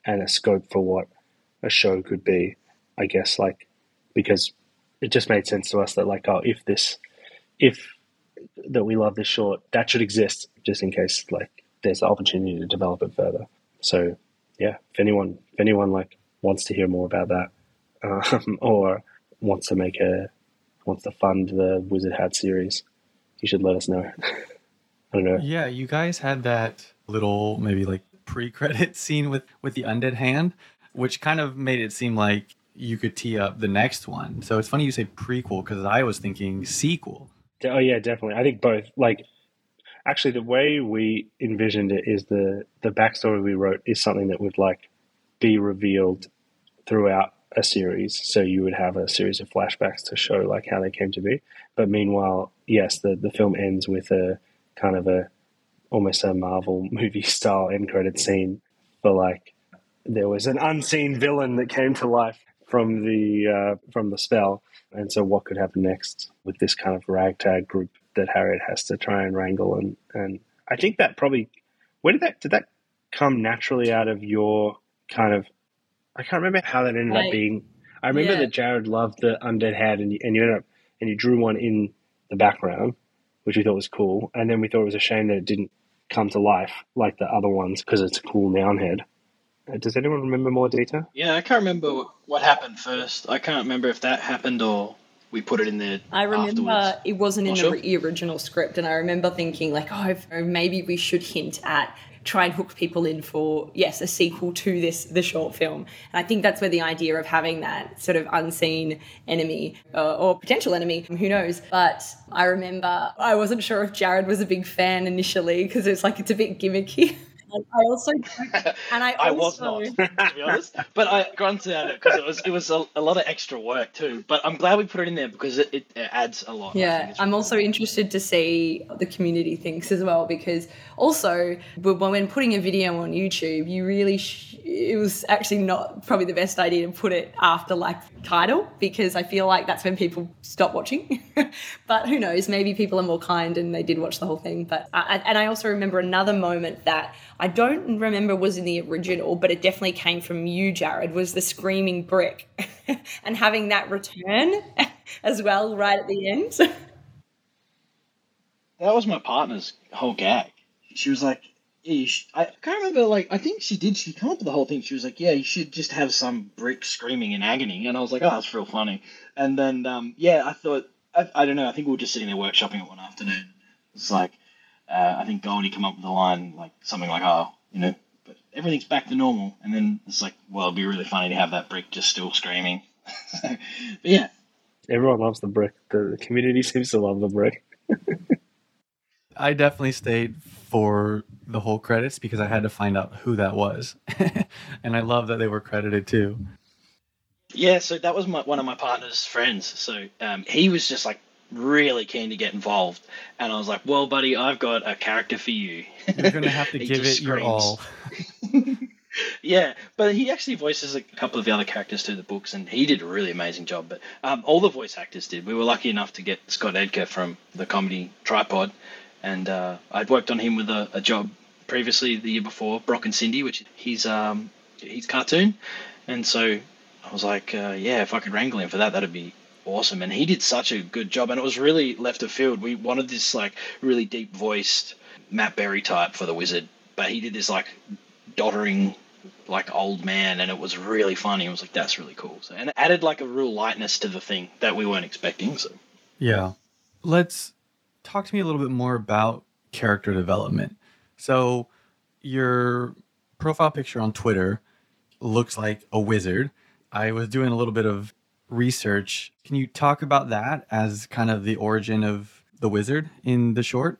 and a scope for what a show could be. I guess like because it just made sense to us that like oh if this if that we love this short that should exist just in case like there's the opportunity to develop it further. So yeah, if anyone if anyone like wants to hear more about that um, (laughs) or wants to make a wants to fund the Wizard Hat series, you should let us know. (laughs) I don't know. Yeah, you guys had that little maybe like pre-credit (laughs) scene with with the undead hand, which kind of made it seem like you could tee up the next one. So it's funny you say prequel because I was thinking sequel. Oh yeah, definitely. I think both. Like, actually, the way we envisioned it is the the backstory we wrote is something that would like be revealed throughout a series. So you would have a series of flashbacks to show like how they came to be. But meanwhile, yes, the the film ends with a kind of a almost a Marvel (laughs) movie style end credit scene for like there was an unseen villain that came to life from the uh, from the spell and so, what could happen next with this kind of ragtag group that Harriet has to try and wrangle? And, and I think that probably, where did that, did that come naturally out of your kind of, I can't remember how that ended up being. I remember yeah. that Jarrod loved the undead hat and you, and you ended up, and you drew one in the background, which we thought was cool. And then we thought it was a shame that it didn't come to life like the other ones because it's a cool noun head. Uh, does anyone remember more data? Yeah, I can't remember what happened first. I can't remember if that happened or we put it in there. I remember afterwards. it wasn't in sure. the original script, and I remember thinking like, oh, maybe we should hint at try and hook people in for yes a sequel to this the short film and i think that's where the idea of having that sort of unseen enemy uh, or potential enemy who knows but i remember i wasn't sure if jarrod was a big fan initially because it's like it's a bit gimmicky (laughs) I also (laughs) and I, I was not to be honest, but I grunted at it because it was it was a, a, lot of extra work too. But I'm glad we put it in there because it, it, it adds a lot. Yeah, I'm also interested to see the community thinks as well because also when putting a video on YouTube, you really sh- it was actually not probably the best idea to put it after like title because I feel like that's when people stop watching. (laughs) but who knows? Maybe people are more kind and they did watch the whole thing. But I, and I also remember another moment that I don't remember was in the original, but it definitely came from you, Jarrod, was the screaming brick (laughs) and having that return (laughs) as well right at the end. that was my partner's whole gag. She was like, I can't remember. Like, I think she did. She come up with the whole thing. She was like, "Yeah, you should just have some brick screaming in agony." And I was like, "Oh, that's real funny." And then, um, yeah, I thought, I, I don't know. I think we were just sitting there workshopping it one afternoon. It's like, uh, I think Goldy come up with a line like something like, "Oh, you know, but everything's back to normal." And then it's like, well, it'd be really funny to have that brick just still screaming. (laughs) but yeah, Everyone loves the brick. The community (laughs) seems to love the brick. (laughs) I definitely stayed for the whole credits because I had to find out who that was. (laughs) and I love that they were credited too. Yeah, so that was my, one of my partner's friends. So um, he was just like really keen to get involved, and I was like, "Well, buddy, I've got a character for you." You're going to have to (laughs) give it just your all. (laughs) Yeah, but he actually voices a couple of the other characters through the books, and he did a really amazing job. But um, all the voice actors did. We were lucky enough to get Scott Edgar from the comedy Tripod, and uh, I'd worked on him with a, a job previously the year before, Brock and Cindy, which he's um he's cartoon, and so I was like, uh, yeah, if I could wrangle him for that, that'd be awesome. And he did such a good job, and it was really left of field. We wanted this like really deep voiced Matt Berry type for the wizard, but he did this like doddering like old man and it was really funny it was like that's really cool so, and it added like a real lightness to the thing that we weren't expecting so Yeah. Let's talk to me a little bit more about character development. So, your profile picture on Twitter looks like a wizard. I was doing a little bit of research. Can you talk about that as kind of the origin of the wizard in the short?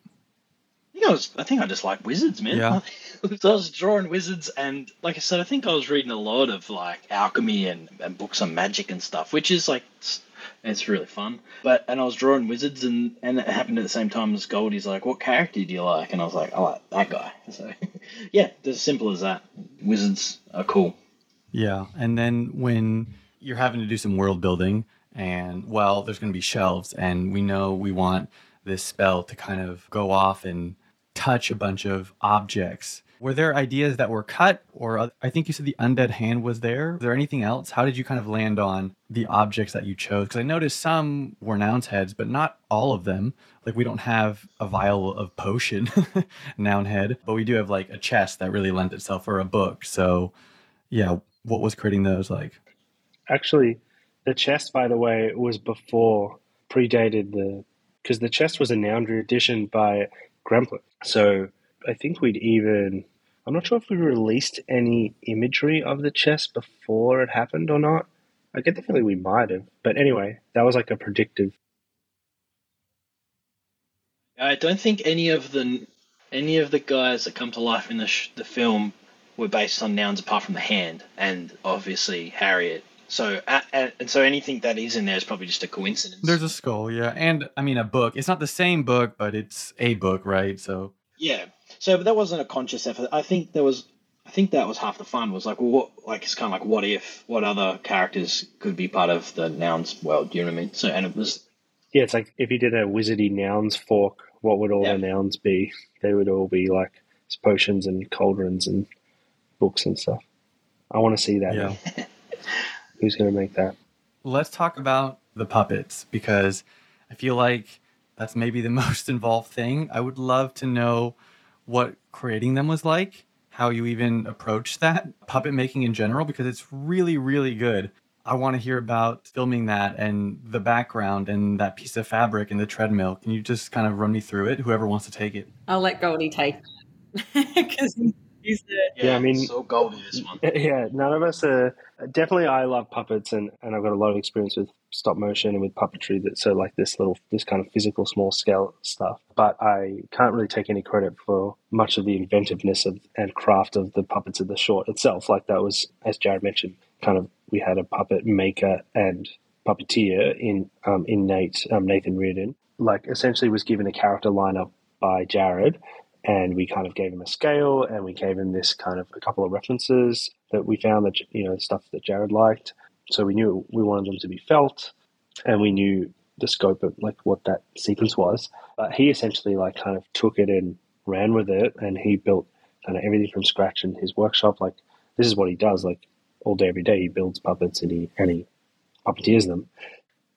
I think I was I think I just like wizards man Yeah. (laughs) so I was drawing wizards and like I said I think I was reading a lot of like alchemy and, and books on magic and stuff which is like it's, really fun but and I was drawing wizards and and it happened at the same time as Goldie's like what character do you like and I was like I like that guy (laughs) so yeah as simple as that wizards are cool Yeah. And then when you're having to do some world building, and well, there's going to be shelves, and we know we want this spell to kind of go off and touch a bunch of objects. Were there ideas that were cut, or oth- I think you said the undead hand was there? Was there anything else? How did you kind of land on the objects that you chose? Because I noticed some were noun's heads, but not all of them. Like we don't have a vial of potion (laughs) noun head, but we do have like a chest that really lent itself for a book. So yeah, what was creating those like? Actually, the chest, by the way, was before predated the because the chest was a Noundry edition by Grempler. So I think we'd even I'm not sure if we released any imagery of the chest before it happened or not. I get the feeling we might have, but anyway, that was like a predictive. I don't think any of the any of the guys that come to life in the sh- the film were based on nouns apart from the hand and obviously Harriet. So uh, and, and so anything that is in there is probably just a coincidence. There's a skull, yeah, and I mean a book. It's not the same book, but it's a book, right? So yeah. So but that wasn't a conscious effort. I think there was. I think that was half the fun. Was like, well, what? Like it's kind of like, what if? What other characters could be part of the nouns world? Do you know what I mean? So and it was Yeah, it's like if you did a wizardy nouns fork, what would all Yeah. the nouns be? They would all be like potions and cauldrons and books and stuff. I want to see that. yeah. (laughs) Who's going to make that? Let's talk about the puppets because I feel like that's maybe the (laughs) most involved thing. I would love to know what creating them was like, how you even approached that puppet making in general, because it's really, really good. I want to hear about filming that and the background and that piece of fabric and the treadmill. Can you just kind of run me through it? Whoever wants to take it. I'll let Goldy take because (laughs) he's the Yeah, I mean- so goldy this one. (laughs) Yeah, none of us are. Definitely, I love puppets, and, and I've got a lot of experience with stop motion and with puppetry. That so like this little, this kind of physical, small scale stuff. But I can't really take any credit for much of the inventiveness of and craft of the puppets of the short itself. Like that was, as Jarrod mentioned, kind of we had a puppet maker and puppeteer in um, in Nate um, Nathan Reardon. Like essentially was given a character lineup by Jarrod, and we kind of gave him a scale and we gave him this kind of a couple of references that we found that you know stuff that Jarrod liked. So we knew we wanted them to be felt, and we knew the scope of like what that sequence was. But he essentially like kind of took it and ran with it, and he built kind of everything from scratch in his workshop. Like this is what he does, like all day every day. He builds puppets and he and he puppeteers them.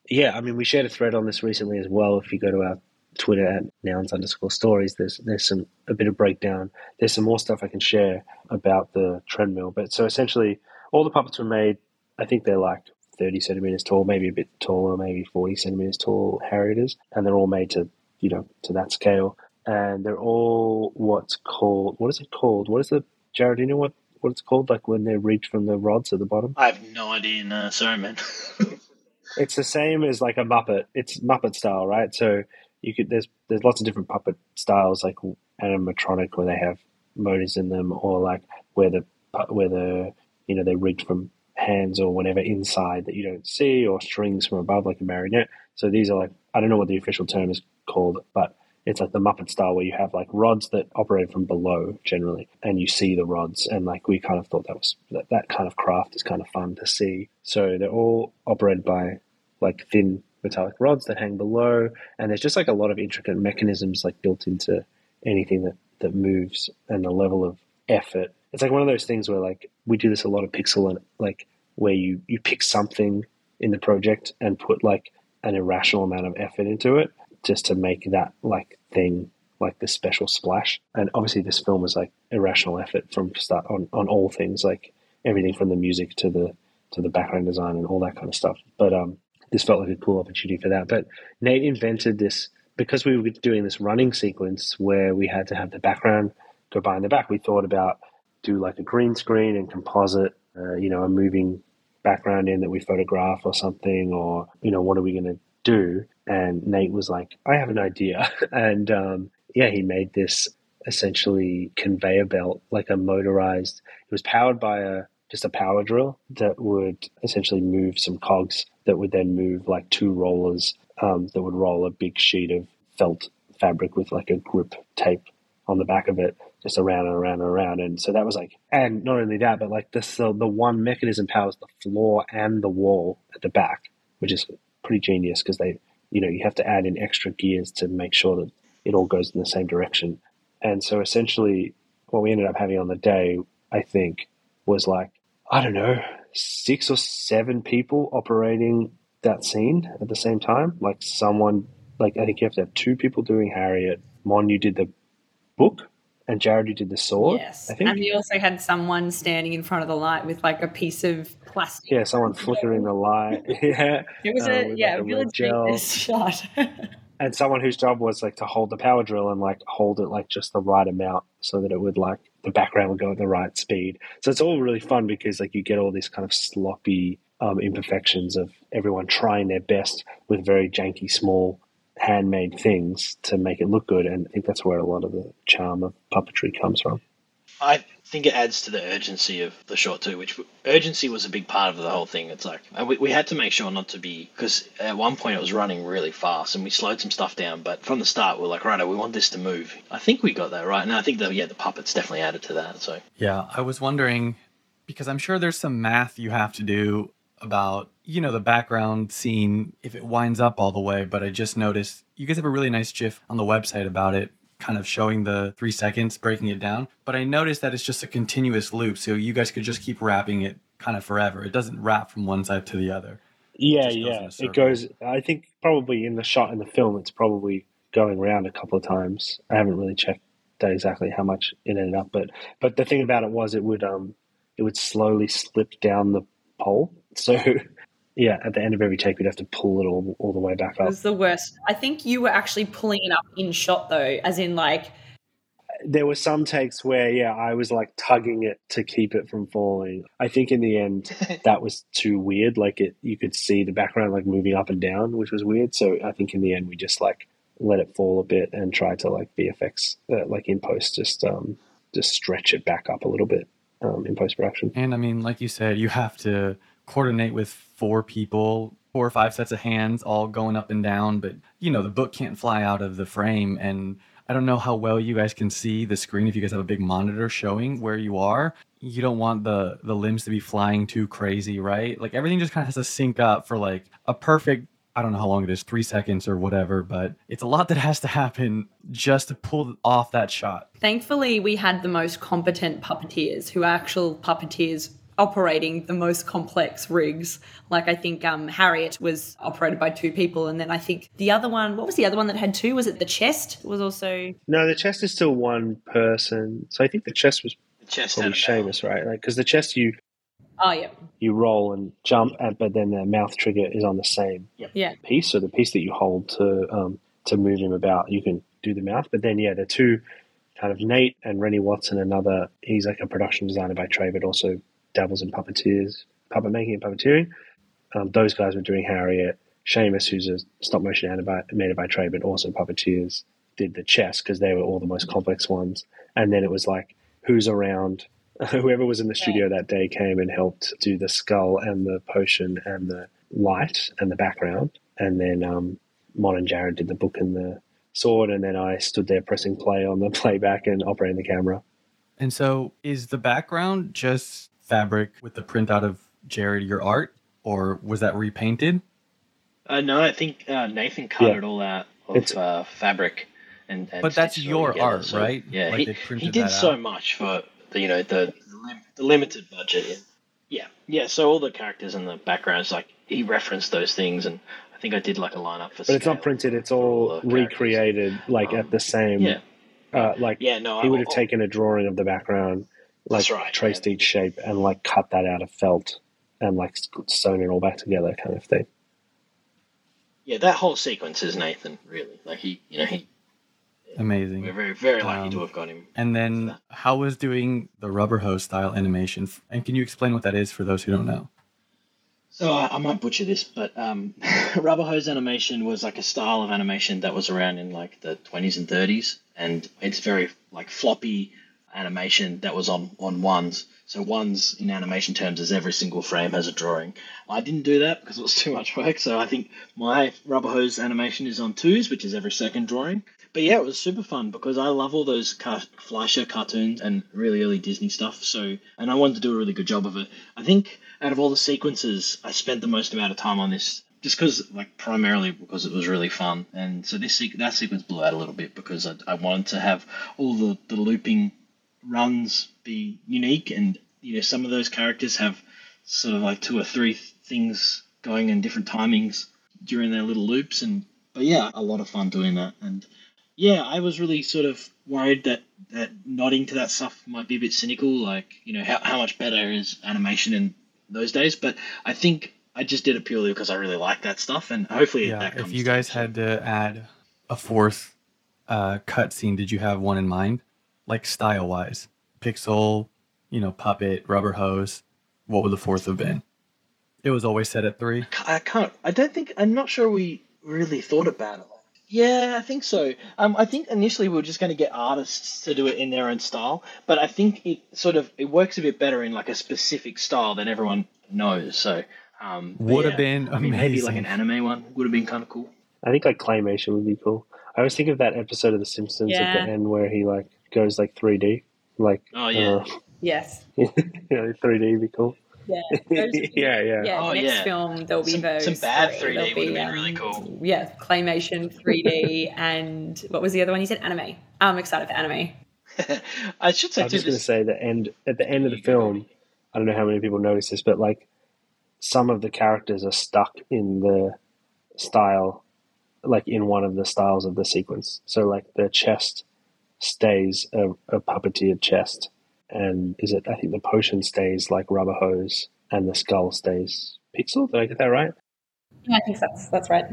Yeah, I mean, we shared a thread on this recently as well. If you go to our Twitter at nouns underscore stories. There's there's some a bit of breakdown. There's some more stuff I can share about the treadmill. But so essentially, all the puppets were made. I think they're like 30 centimeters tall, maybe a bit taller, maybe 40 centimeters tall. Harriet is, and they're all made to you know to that scale. And they're all what's called what is it called? What is the Jarrod? Do you know what what it's called? Like when they're rigged from the rods at the bottom. I have no idea. No, sorry, man. (laughs) it's the same as like a Muppet. It's Muppet style, right? So you could there's there's lots of different puppet styles, like animatronic, where they have motors in them, or like where the where the you know they're rigged from hands or whatever inside that you don't see, or strings from above, like a marionette. So these are like I don't know what the official term is called, but it's like the Muppet style where you have like rods that operate from below generally, and you see the rods. And like we kind of thought that was that, that kind of craft is kind of fun to see. So they're all operated by like thin metallic rods that hang below, and there's just like a lot of intricate mechanisms like built into anything that that moves and the level of effort. It's like one of those things where like we do this a lot of pixel and like where you you pick something in the project and put like an irrational amount of effort into it just to make that like thing like the special splash. And obviously, this film was like irrational effort from start on, on all things, like everything from the music to the to the background design and all that kind of stuff. But um, this felt like a cool opportunity for that. But Nate invented this because we were doing this running sequence where we had to have the background go by in the back. We thought about do like a green screen and composite, uh, you know, a moving background in that we photograph or something, or you know, what are we going to do? And Nate was like, I have an idea, (laughs) and um, yeah, he made this essentially conveyor belt, like a motorized. It was powered by a just a power drill that would essentially move some cogs that would then move like two rollers um, that would roll a big sheet of felt fabric with like a grip tape on the back of it just around and around and around. And so that was like and not only that but like this the, the one mechanism powers the floor and the wall at the back which is pretty genius because they you know you have to add in extra gears to make sure that it all goes in the same direction. And so essentially what we ended up having on the day i think was like I don't know, six or seven people operating that scene at the same time. Like someone, like I think you have to have two people doing Harriet. Mon, you did the book, and Jarrod, you did the sword. Yes, I think. And you also had someone standing in front of the light with like a piece of plastic. Yeah, someone flickering the light. (laughs) yeah, it was a um, yeah, like a really gel. shot. (laughs) and someone whose job was like to hold the power drill and like hold it like just the right amount so that it would like the background will go at the right speed. So it's all really fun because like you get all these kind of sloppy um, imperfections of everyone trying their best with very janky, small, handmade things to make it look good. And I think that's where a lot of the charm of puppetry comes from. I think it adds to the urgency of the short too, which urgency was a big part of the whole thing. It's like we, we had to make sure not to be because at one point it was running really fast and we slowed some stuff down. But from the start, we are like, right, we want this to move. I think we got that right, and I think that yeah, the puppets definitely added to that. So yeah, I was wondering because I'm sure there's some math you have to do about you know the background scene if it winds up all the way but i just noticed you guys have a really nice gif on the website about it kind of showing the three seconds, breaking it down. But I noticed that it's just a continuous loop. So you guys could just keep wrapping it kind of forever. It doesn't wrap from one side to the other. Yeah, it yeah. It goes, I think probably in the shot in the film, it's probably going around a couple of times. I haven't really checked that exactly how much it ended up, but but the thing about it was it would um it would slowly slip down the pole. (laughs) So yeah, at the end of every take, we'd have to pull it all, all the way back up. It was the worst. I think you were actually pulling it up in shot though, as in like. There were some takes where, yeah, I was like tugging it to keep it from falling. I think in the end, (laughs) that was too weird. Like it, you could see the background like moving up and down, which was weird. So I think in the end, we just like let it fall a bit and try to like VFX, uh, like in post, just um, just stretch it back up a little bit um, in post production. And I mean, like you said, you have to coordinate with four people, four or five sets of hands all going up and down. But, you know, the book can't fly out of the frame. And I don't know how well you guys can see the screen if you guys have a big monitor showing where you are. You don't want the the limbs to be flying too crazy, right? Like everything just kind of has to sync up for like a perfect I don't know how long it is, three seconds or whatever, but it's a lot that has to happen just to pull off that shot. Thankfully, we had the most competent puppeteers who are actual puppeteers operating the most complex rigs. Like I think um, Harriet was operated by two people, and then I think the other one, what was the other one that had two? Was it the chest? Was also No, the chest is still one person. So I think the chest was The chest probably had a bell. Seamus, right? Like because the chest you oh yeah, you roll and jump, at, but then the mouth trigger is on the same yeah, piece. So the piece that you hold to um, to move him about, you can do the mouth. But then yeah, the two kind of Nate and Rennie Watson, another he's like a production designer by trade, but also dabbles in puppeteers, puppet making and puppeteering. Um, those guys were doing Harriet. Seamus, who's a stop motion animator by trade, but also puppeteers, did the chest because they were all the most complex ones. And then it was like, who's around? (laughs) Whoever was in the studio that day came and helped do the skull and the potion and the light and the background. And then um, Mon and Jarrod did the book and the sword. And then I stood there pressing play on the (laughs) playback and operating the camera. And so, is the background just fabric with the printout of Jarrod your art, or was that repainted? Uh, no, I think uh, Nathan cut Yeah. it all out of It's- uh, fabric, and, and But that's stitched it all your together, art, so, right? Yeah, Like he, they he did that so out. much for the you know the the, limited budget. Yeah. yeah, yeah. So all the characters and the backgrounds, like he referenced those things, and I think I did like a lineup for. But it's not printed, it's for all the characters. recreated, like Um, at the same. Yeah, Uh, like yeah. No, he I- would have I- taken a drawing of the background, like right, traced yeah. each shape and like cut that out of felt and like sewn it all back together, kind of thing. Yeah, that whole sequence is Nathan. Really, like he, you know, he. Amazing. We're very very lucky Um, to have got him. And then, how was doing the rubber hose style animation? And can you explain what that is for those who don't know? So I, I might butcher this, but um, (laughs) rubber hose animation was like a style of animation that was around in like the 20s and 30s, and it's very like floppy animation that was on on ones. So ones in animation terms is every single frame has a drawing. I didn't do that because it was (laughs) too much work. So I think my rubber hose animation is on twos, which is every second drawing. But yeah, it was super fun because I love all those car- Fleischer cartoons and really early Disney stuff. So, and I wanted to do a really good job of it. I think out of all the sequences, I spent the most amount of time on this just because, like, primarily because it was really fun. And so this that sequence blew out a little bit because I, I wanted to have all the, the looping runs be unique, and you know some of those characters have sort of like two or three things going in different timings during their little loops, and but yeah, a lot of fun doing that, and yeah, I was really sort of worried that that nodding to that stuff might be a bit cynical, like you know how how much better is animation in those days, but I think. I just did it purely because I really like that stuff, and hopefully Yeah. If you guys had to add a fourth uh, cut scene, did you have one in mind? Like style wise, pixel, you know, puppet, rubber hose. What would the fourth have been? It was always set at three. I can't. I don't think. I'm not sure we really thought about it. Yeah, I think so. Um, I think initially we were just going to get artists to do it in their own style, but I think it sort of it works a bit better in like a specific style that everyone knows. So um, but Would have yeah, been I mean, maybe like an anime one would have been kind of cool. I think like claymation would be cool. I always think of that episode of The Simpsons at the end where he like goes like 3D, like Oh yeah, uh, yes, you know, 3D would be cool. yeah, (laughs) Those- yeah, yeah. yeah. Oh, next yeah. film there'll be Some- those some bad three. 3D There'll would have be, been really um, cool. Yeah, claymation, 3D, (laughs) and what was the other one you said? Anime. I'm excited for anime. (laughs) I should say I was just going to say the end at the end of the film. I don't know how many people notice this, but like some of the characters are stuck in the style, like in one of the styles of the sequence. So like the chest stays a, a puppeteered chest, and is it? I think the potion stays like rubber hose, and the skull stays pixel. Did I get that right? Yeah, I think that's that's right.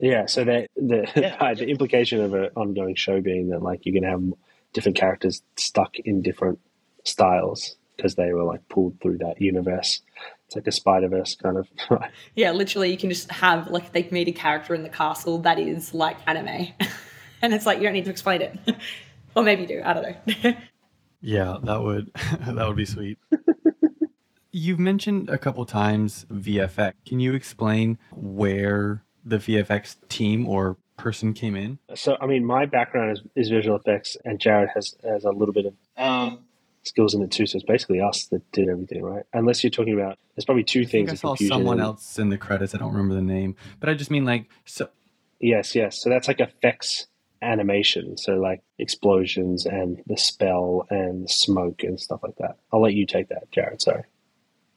Yeah, so that the Yeah. (laughs) the implication of an ongoing show being that like you're gonna have different characters stuck in different styles because they were like pulled through that universe. It's like a Spider Verse kind of. (laughs) Yeah, literally, you can just have like they meet a character in the castle that is like anime, (laughs) and it's like you don't need to explain it, (laughs) or maybe you do. I don't know. (laughs) Yeah, that would (laughs) that would be sweet. You've mentioned a couple times VFX. Can you explain where the VFX team or person came in? so I mean, my background is, is visual effects, and Jared has has a little bit of um, skills in it too. So it's basically us that did everything, right? Unless you're talking about, there's probably two I think things. I saw someone and- else in the credits. I don't remember the name, but I just mean like so. Yes, yes. So that's like effects animation. So like explosions and the spell and smoke and stuff like that. I'll let you take that, Jarrod. Sorry.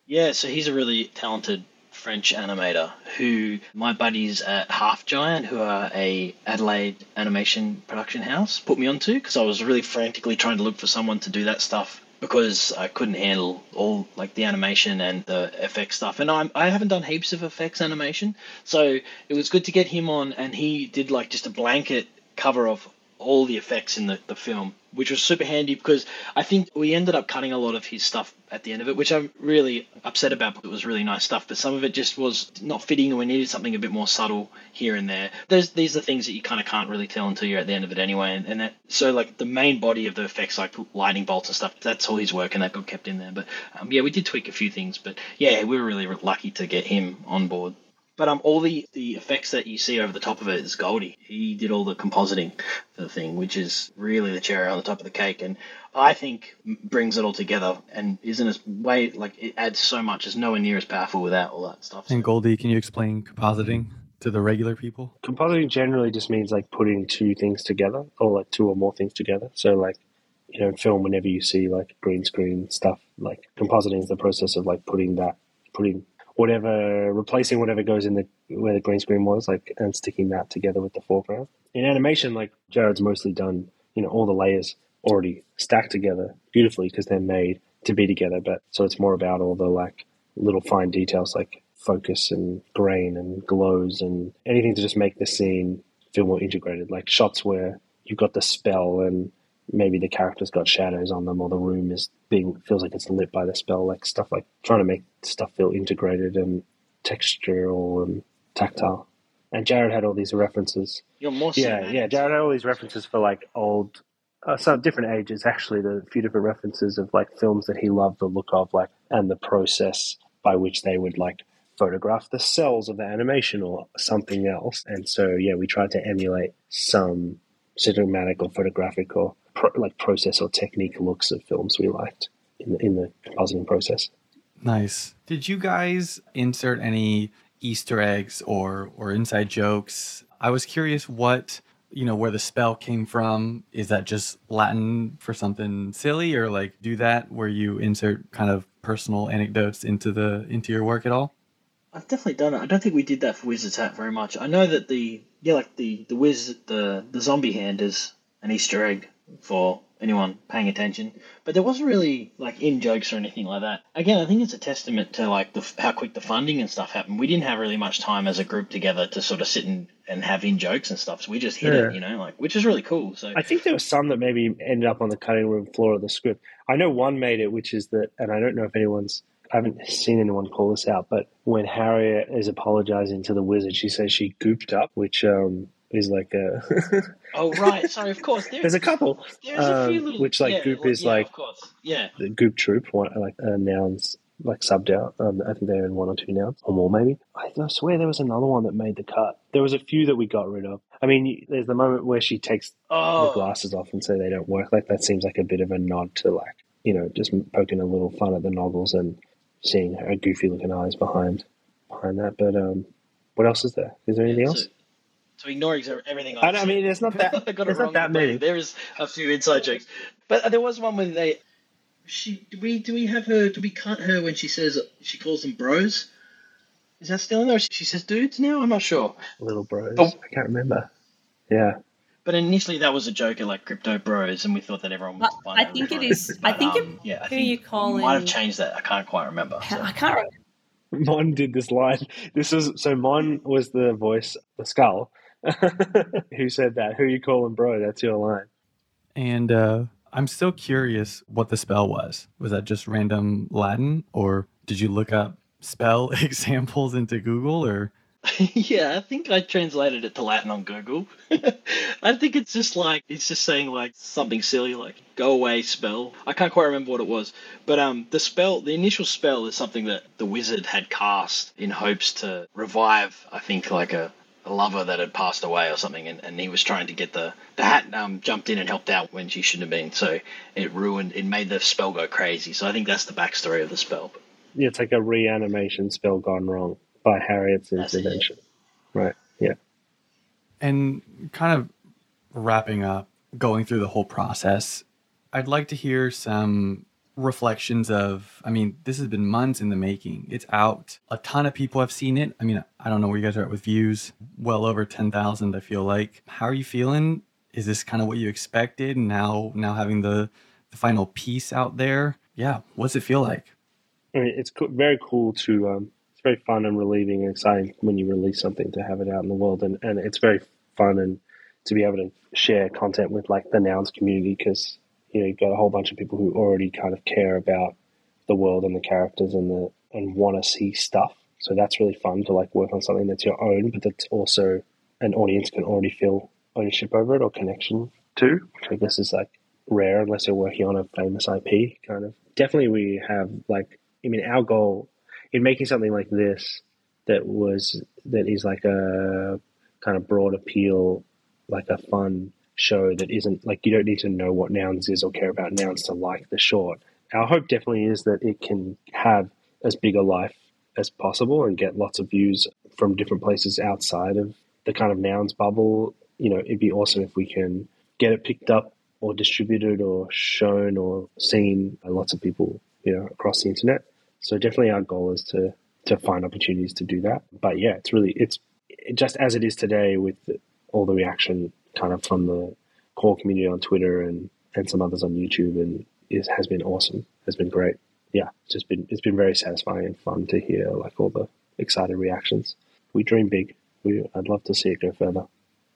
Yeah, so he's a really talented French animator who my buddies at Half Giant, who are a Adelaide animation production house, put me onto because I was really frantically trying to look for someone to do that stuff because I couldn't handle all like the animation and the FX stuff. And I'm I haven't done heaps of effects animation, so it was good to get him on and he did like just a blanket cover of all the effects in the, the film, which was super handy because I think we ended up cutting a lot of his stuff at the end of it, which I'm really upset about. But it was really nice stuff, but some of it just was not fitting, and we needed something a bit more subtle here and there. There's these are things that you kind of can't really tell until you're at the end of it anyway, and, and that so like the main body of the effects, like lightning bolts and stuff, that's all his work, and that got kept in there. But um, yeah, we did tweak a few things, but yeah, we were really lucky to get him on board. But um, all the, the effects that you see over the top of it is Goldy. He did all the compositing for the thing, which is really the cherry on the top of the cake, and I think brings it all together and isn't as way like it adds so much. It's nowhere near as powerful without all that stuff. And Goldy, can you explain compositing to the regular people? Compositing generally just means like putting two things together, or like two or more things together. So like you know, in film, whenever you see like green screen stuff, like compositing is the process of like putting that putting whatever, replacing whatever goes in the where the green screen was, like, and sticking that together with the foreground. In animation, like Jarrod's mostly done, you know, all the layers already stacked together beautifully because they're made to be together. But so it's more about all the like little fine details like focus and grain and glows and anything to just make the scene feel more integrated. Like shots where you've got the spell and maybe the character's got shadows on them or the room is being feels like it's lit by the spell like stuff like trying to make stuff feel integrated and textural and tactile. And jarrod had all these references. You're more yeah cinematic. yeah jarrod had all these references for like old uh, some different ages actually the few different references of like films that he loved the look of like and the process by which they would like photograph the cells of the animation or something else. And so yeah we tried to emulate some cinematic or photographic or pro- like process or technique looks of films we liked in the, in the compositing process. Nice. Did you guys insert any Easter eggs or or inside jokes? I was curious what you know where the spell came from. Is that just Latin for something silly, or like do that where you insert kind of personal anecdotes into the into your work at all? I've definitely done it. I don't think we did that for Wizard's Hat very much. I know that the yeah, like the the wizard the the zombie hand is an Easter egg for anyone paying attention, but there wasn't really like in jokes or anything like that. Again, I think it's a testament to like the how quick the funding and stuff happened. We didn't have really much time as a group together to sort of sit and, and have in jokes and stuff, so we just hit Yeah. it, you know, like which is really cool. So I think there was some that maybe ended up on the cutting room floor of the script. I know one made it, which is that, and I don't know if anyone's, I haven't seen anyone call this out, but when Harriet is apologizing to the wizard, she says she gooped up, which um, is like a. (laughs) oh right, sorry, of course there, There's a couple. there's a few um, little which, like, yeah, goop is yeah, like- of course yeah. the goop troop, one, like uh, nouns like subbed out. Um, I think they're in one or two nouns or more, maybe. I, I swear there was another one that made the cut. There was a few that we got rid of. I mean, there's the moment where she takes the Oh glasses off and say they don't work. Like that seems like a bit of a nod to like you know just poking a little fun at the noggles and seeing her goofy looking eyes behind behind that. But um, what else is there? Is there anything Yeah, else? So, so ignoring everything I, I've don't- I said. mean, it's not that. I got it There's wrong not that completely. many. There is a few inside jokes, but there was one when they. She do we do we have her? Do we cut her when she says she calls them bros? Is that still in there? She says dudes now. I'm not sure. Little bros. Oh. I can't remember. Yeah. But initially that was a joke at like crypto bros, and we thought that everyone would I- I think it is. reference. is- I think um, it- yeah, I who think you calling- might have changed that. I can't quite remember. so. I can't remember. Mon did this line. This was so Mon was the voice, the skull, who said that. Who you calling bro? That's your line. And uh, I'm still curious what the spell was. Was that just random Latin, or did you look up spell (laughs) examples into Google, or (laughs) yeah, I think I translated it to Latin on Google. (laughs) I think it's just like it's just saying like something silly like "go away" spell. I can't quite remember what it was, but um, the spell, the initial spell is something that the wizard had cast in hopes to revive. I think like a, a lover that had passed away or something, and, and he was trying to get the the hat um jumped in and helped out when she shouldn't have been. So it ruined, it made the spell go crazy. So I think that's the backstory of the spell. Yeah, it's like a reanimation spell gone wrong by Harriet's That's it, yeah. intervention. Right. Yeah. and kind of wrapping up, going through the whole process. I'd like to hear some reflections of i mean this has been months in the making. It's out. A ton of people have seen it. I mean i don't know where you guys are at with views. Well over 10000 i feel like. How are you feeling? Is this kind of what you expected? Now now having the the final piece out there? Yeah what's it feel like? I mean, it's co- very cool to um, it's very fun and relieving and exciting when you release something to have it out in the world. And, and it's very fun and to be able to share content with like the nouns community because you know you've got a whole bunch of people who already kind of care about the world and the characters and the and want to see stuff. So that's really fun to like work on something that's your own but that's also an audience can already feel ownership over it or connection to which i guess is like rare unless you're working on a famous ip kind of. Definitely we have like i mean our goal in making something like this that was that is like a kind of broad appeal like a fun show that isn't like you don't need to know what nouns is or care about nouns to like the short. Our hope definitely is that it can have as big a life as possible and get lots of views from different places outside of the kind of nouns bubble. You know, it'd be awesome if we can get it picked up or distributed or shown or seen by lots of people, you know, across the internet. So definitely our goal is to to find opportunities to do that. But yeah, it's really it's just as it is today with all the reaction kind of from the core community on Twitter and, and some others on YouTube and it has been awesome. Has been great. Yeah, it's just been it's been very satisfying and fun to hear like all the excited reactions. We dream big. We I'd love to see it go further.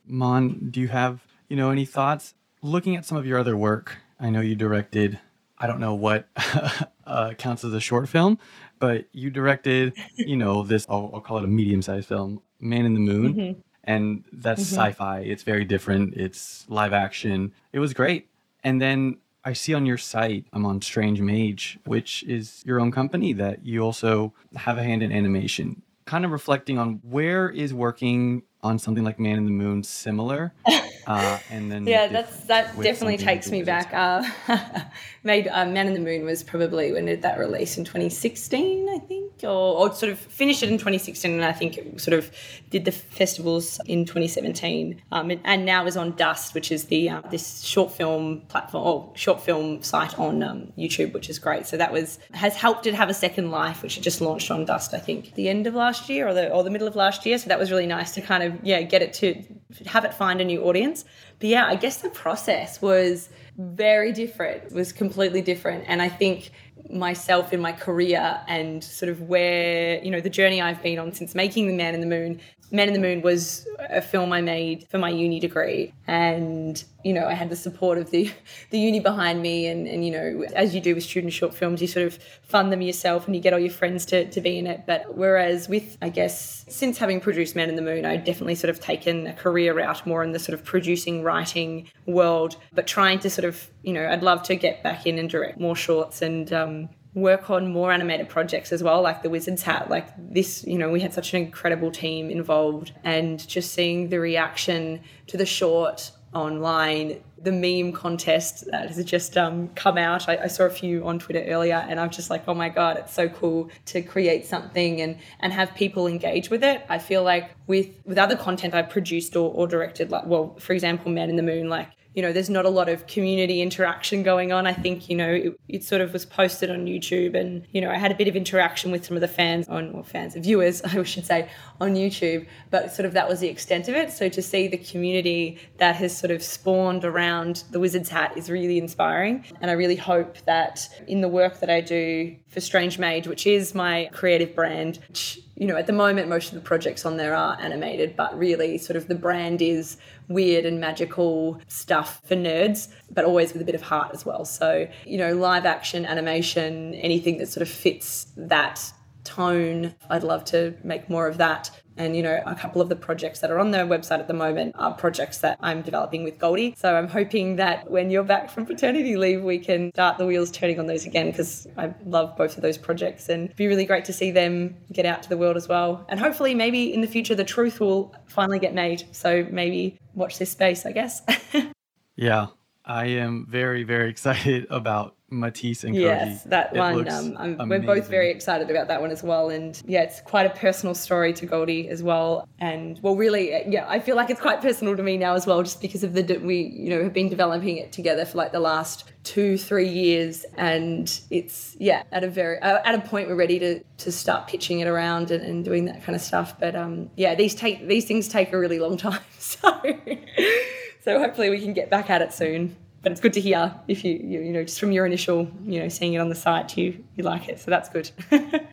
Mon, do you have, you know, any thoughts looking at some of your other work? I know you directed I don't know what (laughs) uh, counts as a short film, but you directed, you know, this, I'll, I'll call it a medium sized film, Man in the Moon. Mm-hmm and that's mm-hmm. sci-fi. It's very different. It's live action. It was great. And then I see on your site, I'm on Strange Mage, which is your own company that you also have a hand in animation. Kind of reflecting on where is working on something like Man in the Moon similar, (laughs) uh, and then yeah, that's that definitely takes me back. Uh, (laughs) made uh, Man in the Moon was probably when did that release in 2016, I think, or, or sort of finished it in 2016, and I think it sort of did the festivals in 2017, um, and, and, now is on Dust, which is the uh, this short film platform or short film site on um, YouTube, which is great. So that was has helped it have a second life, which it just launched on Dust, I think, the end of last year or the or the middle of last year. So that was really nice to kind of yeah get it to have it find a new audience but yeah i guess the process was very different was completely different and i think myself in my career and sort of where you know the journey i've been on since making the man in the moon Man in the Moon was a film I made for my uni degree. And, you know, I had the support of the, (laughs) the uni behind me. And, and, you know, as you do with student short films, you sort of fund them yourself and you get all your friends to, to be in it. But whereas with, I guess, since having produced Man in the Moon, I've definitely sort of taken a career route more in the sort of producing, writing world, but trying to sort of, you know, I'd love to get back in and direct more shorts and, um, work on more animated projects as well, like the Wizard's Hat. Like this, you know, we had such an incredible team involved, and just seeing the reaction to the short online, the meme contest that has just um, come out. I, I, saw a few on Twitter earlier, and I'm just like, oh my god, it's so cool to create something and and have people engage with it. I feel like with with other content I've produced or, or directed, like well, for example, Man in the Moon, like you know, there's not a lot of community interaction going on. I think, you know, it, it, sort of was posted on YouTube and, you know, I had a bit of interaction with some of the fans on, or fans viewers, (laughs) I should say, on YouTube, but sort of that was the extent of it. So to see the community that has sort of spawned around the Wizard's Hat is really inspiring. And I really hope that in the work that I do for Strange Mage, which is my creative brand, which, you know, at the moment, most of the projects on there are animated, but really sort of the brand is weird and magical stuff for nerds, but always with a bit of heart as well. So, you know, live action, animation, anything that sort of fits that tone, I'd love to make more of that. And, you know, a couple of the projects that are on the website at the moment are projects that I'm developing with Goldy. So I'm hoping that when you're back from paternity leave, we can start the wheels turning on those again because I love both of those projects and it'd be really great to see them get out to the world as well. And hopefully, maybe in the future, the truth will finally get made. So maybe watch this space, I guess. (laughs) yeah, I am very, very (laughs) excited about Matisse and Goldie. Yes, that It one. Um, I'm, we're both very excited about that one as well. And yeah, it's quite a personal story to Goldy as well. And well, really, uh, yeah, I feel like it's quite personal to me now as well, just because of the we, you know, have been developing it together for like the last two, three years, and it's yeah, at a very uh, at a point we're ready to to start pitching it around and, and doing that kind of stuff. But um, yeah, these take these things take a really long (laughs) time, so so hopefully we can get back at it soon but it's good to hear if you, you you know just from your initial you know seeing it on the site you you like it so that's good (laughs)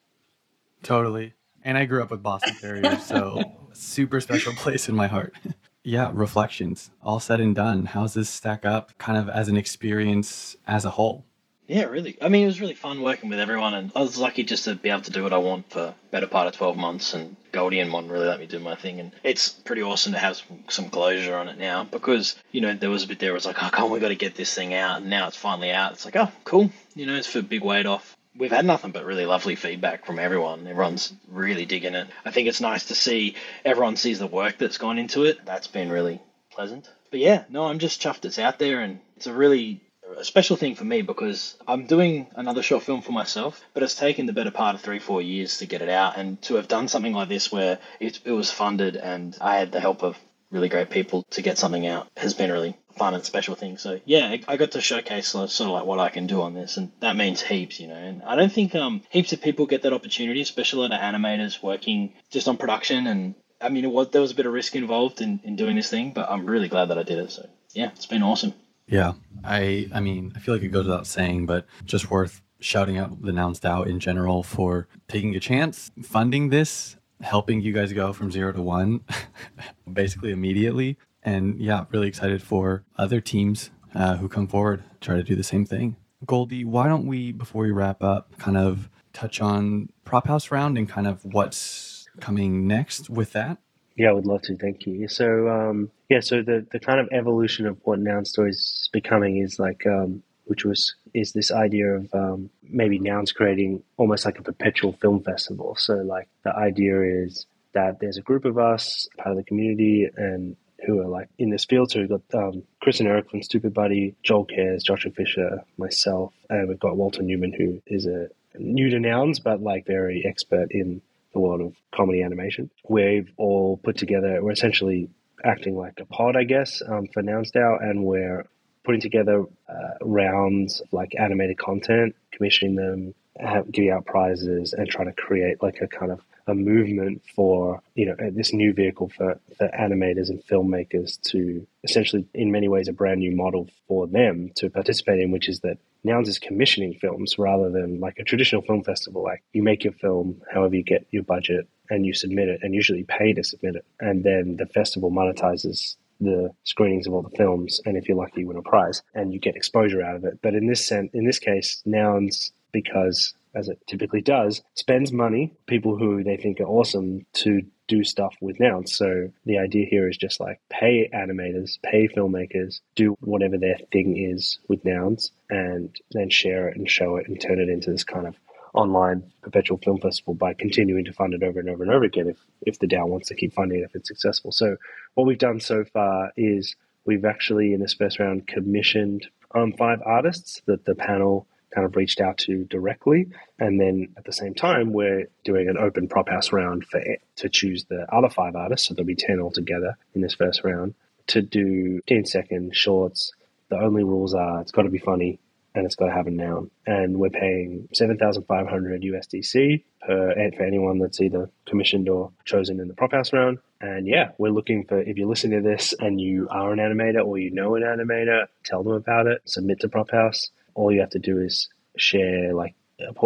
Totally. And I grew up with Boston Terriers, so super special place in my heart. (laughs) yeah, reflections. All said and done. How's this stack up kind of as an experience as a whole? Yeah, really. I mean, it was really fun working with everyone, and I was lucky just to be able to do what I want for better part of 12 months, and Goldy and Mon really let me do my thing, and it's pretty awesome to have some, some closure on it now, because, you know, there was a bit there, was like, oh, come we got to get this thing out, and now it's finally out. It's like, oh, cool. You know, it's for big weight off. We've had nothing but really lovely feedback from everyone. Everyone's really digging it. I think it's nice to see everyone sees the work that's gone into it. That's been really pleasant. But yeah, no, I'm just chuffed it's out there, and it's a really a special thing for me because I'm doing another short film for myself, but it's taken the better part of three, four years to get it out, and to have done something like this where it, it was funded and I had the help of really great people to get something out has been really fun and special thing. So yeah, I got to showcase sort of like what I can do on this, and that means heaps, you know. And I don't think um heaps of people get that opportunity, especially of animators working just on production. And I mean, was there was a bit of risk involved in, in doing this thing, but I'm really glad that I did it. So yeah, it's been awesome. Yeah. I I mean, I feel like it goes without saying, but just worth shouting out the Nouns DAO in general for taking a chance, funding this, helping you guys go from zero to one (laughs) basically immediately. And yeah, really excited for other teams uh, who come forward try to do the same thing. Goldy, why don't we, before we wrap up, kind of touch on Prop House Round and kind of what's coming next with that? Yeah, I would love to. Thank you. So, um, yeah, so the, the kind of evolution of what Noun Stories is becoming is like, um, which was, is this idea of um, maybe Nouns creating almost like a perpetual film festival. So, like, the idea is that there's a group of us, part of the community, and who are like in this field. So we've got um, Chris and Eric from Stoopid Buddy, Joel Cares, Joshua Fisher, myself, and we've got Walter Newman, who is a new to nouns, but like very expert in the world of comedy animation. We've all put together, we're essentially acting like a pod, I guess, um, for Nouns DAO, and we're putting together uh, rounds of like animated content, commissioning them, have, giving out prizes, and trying to create like a kind of a movement for you know this new vehicle for, for animators and filmmakers to essentially in many ways a brand new model for them to participate in which is that nouns is commissioning films rather than like a traditional film festival. Like you make your film however you get your budget and you submit it and usually pay to submit it. And then the festival monetizes the screenings of all the films and if you're lucky you win a prize and you get exposure out of it. But in this sense in this case nouns because as it typically does, spends money, people who they think are awesome, to do stuff with nouns. So the idea here is just like pay animators, pay filmmakers, do whatever their thing is with nouns, and then share it and show it and turn it into this kind of online perpetual film festival by continuing to fund it over and over and over again if, if the DAO wants to keep funding it if it's successful. So what we've done so far is we've actually in this first round commissioned um, five artists that the panel kind of reached out to directly. And then at the same time, we're doing an open prop house round for to choose the other five artists. So there'll be 10 altogether in this first round to do 10 second shorts. The only rules are it's got to be funny and it's got to have a noun. And we're paying 7,500 USDC per for anyone that's either commissioned or chosen in the prop house round. And yeah, we're looking for if you're listening to this and you are an animator or you know an animator, tell them about it, submit to prop house all you have to do is share like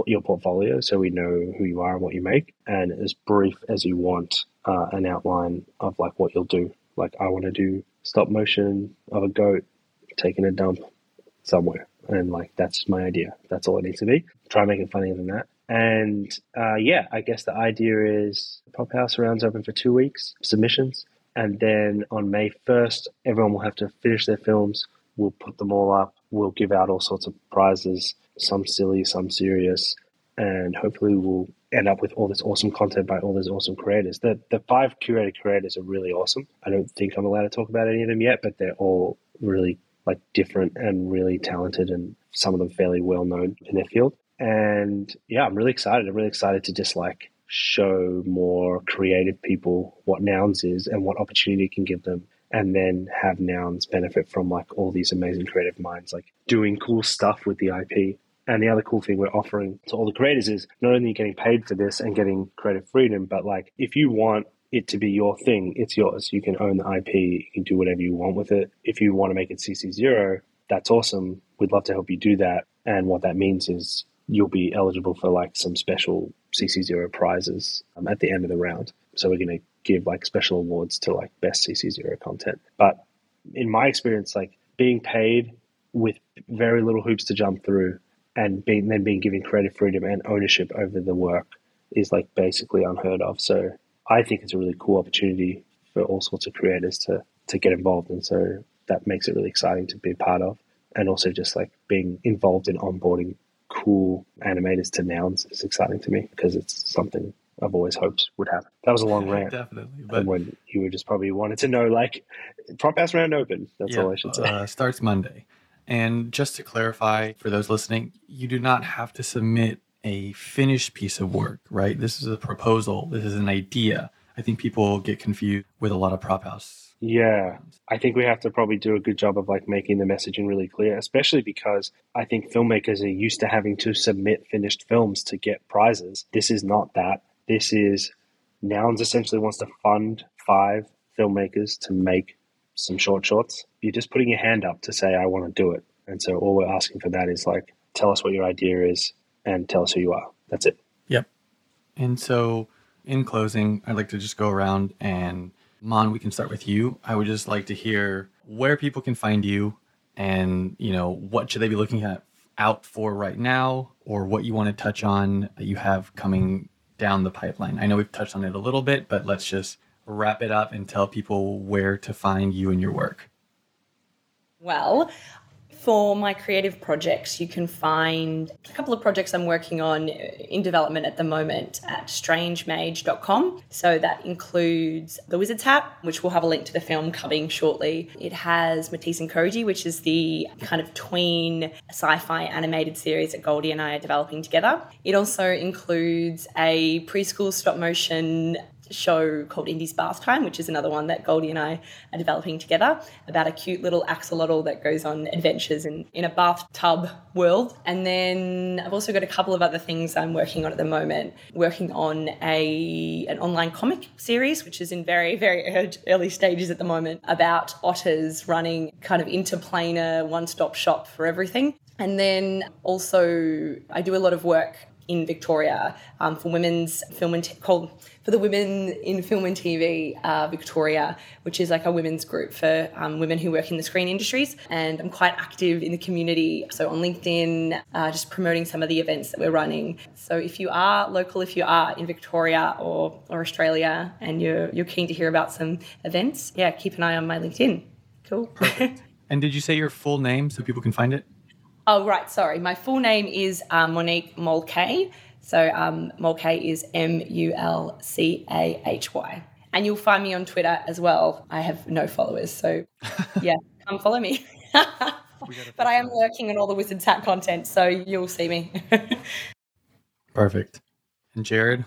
your portfolio so we know who you are and what you make and as brief as you want uh, an outline of like what you'll do. Like i want to do stop motion of a goat taking a dump somewhere and like that's my idea. That's all it needs to be. Try it funnier than that. And uh, yeah i guess the idea is prop house rounds open for two weeks submissions and then on may 1st everyone will have to finish their films. We'll put them all up we'll give out all sorts of prizes, some silly, some serious, and hopefully we'll end up with all this awesome content by all these awesome creators. The the five curated creators are really awesome. I don't think I'm allowed to talk about any of them yet, but they're all really like different and really talented and some of them fairly well known in their field. And yeah, I'm really excited. I'm really excited to just like show more creative people what nouns is and what opportunity it can give them and then have nouns benefit from like all these amazing creative minds like doing cool stuff with the ip and the other cool thing we're offering to all the creators is not only getting paid for this and getting creative freedom but like if you want it to be your thing it's yours. You can own the ip you can do whatever you want with it. If you want to make it cc0 that's awesome. We'd love to help you do that. And what that means is you'll be eligible for like some special CC0 prizes um, at the end of the round. So we're going to give like special awards to like best CC0 content. But in my experience, like being paid with very little hoops to jump through and being then being given creative freedom and ownership over the work is like basically unheard of. So I think it's a really cool opportunity for all sorts of creators to to get involved and so that makes it really exciting to be part of and also just like being involved in onboarding cool animators to nouns is exciting to me because it's something I've always hoped would happen. That was a long (laughs) rant. Definitely. But and when you were just probably wanted to know, like, prop house round open. That's yeah, all I should say. Uh, starts Monday. And just to clarify for those listening, you do not have to submit a finished piece of work, right? This is a proposal. This is an idea. I think people get confused with a lot of prop house yeah, I think we have to probably do a good job of like making the messaging really clear, especially because I think filmmakers are used to having to submit finished films to get prizes. This is not that. This is Nouns essentially wants to fund five filmmakers to make some short shorts. You're just putting your hand up to say, I want to do it. And so all we're asking for that is like, tell us what your idea is and tell us who you are. That's it. Yep. And so in closing, I'd like to just go around and Mon, we can start with you. I would just like to hear where people can find you and, you know, what should they be looking at out for right now or what you want to touch on that you have coming down the pipeline. I know we've touched on it a little bit, but let's just wrap it up and tell people where to find you and your work. Well, for my creative projects, you can find a couple of projects I'm working on in development at the moment at strangemage.com. So that includes The Wizard's Hat, which we'll have a link to the film coming shortly. It has Matisse and Koji, which is the kind of tween sci fi animated series that Goldy and I are developing together. It also includes a preschool stop motion show called Indy's Bath Time, which is another one that Goldy and I are developing together about a cute little axolotl that goes on adventures in, in a bathtub world. And then I've also got a couple of other things I'm working on at the moment, working on a an online comic series, which is in very, very (laughs) early stages at the moment, about otters running kind of interplanar one-stop shop for everything. And then also, I do a lot of work in Victoria um, for women's film and t- called for the Women in Film and TV uh, Victoria, which is like a women's group for um, women who work in the screen industries. And I'm quite active in the community, so on LinkedIn, uh, just promoting some of the events that we're running. So if you are local, if you are in Victoria or or Australia, and you're you're keen to hear about some events, yeah, keep an eye on my LinkedIn. Cool. (laughs) and did you say your full name so people can find it? Oh, right. Sorry. My full name is uh, Monique Mulcahy. So um, Mulcahy is M U L C A H Y. And you'll find me on Twitter as well. I have no followers. So (laughs) yeah, come follow me. (laughs) but I am working on all the Wizards Hat content. So you'll see me. (laughs) Perfect. And Jarrod,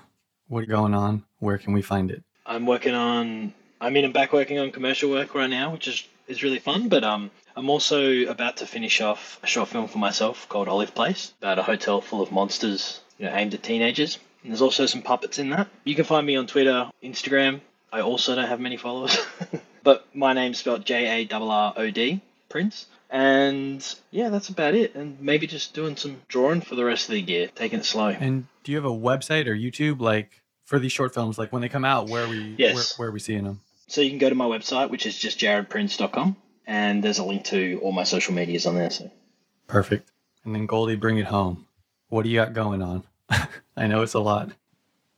what's going on? Where can we find it? I'm working on, I mean, I'm back working on commercial work right now, which is, is really fun. But um, I'm also about to finish off a short film for myself called Olive Place about a hotel full of monsters, you know, aimed at teenagers. And there's also some puppets in that. You can find me on Twitter, Instagram. I also don't have many followers, (laughs) but my name's spelled J A R R O D, Prince. And yeah, that's about it. And maybe just doing some drawing for the rest of the year, taking it slow. And do you have a website or YouTube like for these short films? Like when they come out, where are we yes. where, where are we seeing them? So you can go to my website, which is just jarrodprince.com and there's a link to all my social medias on there. So perfect. And then Goldy, bring it home. What do you got going on? (laughs) I know it's a lot.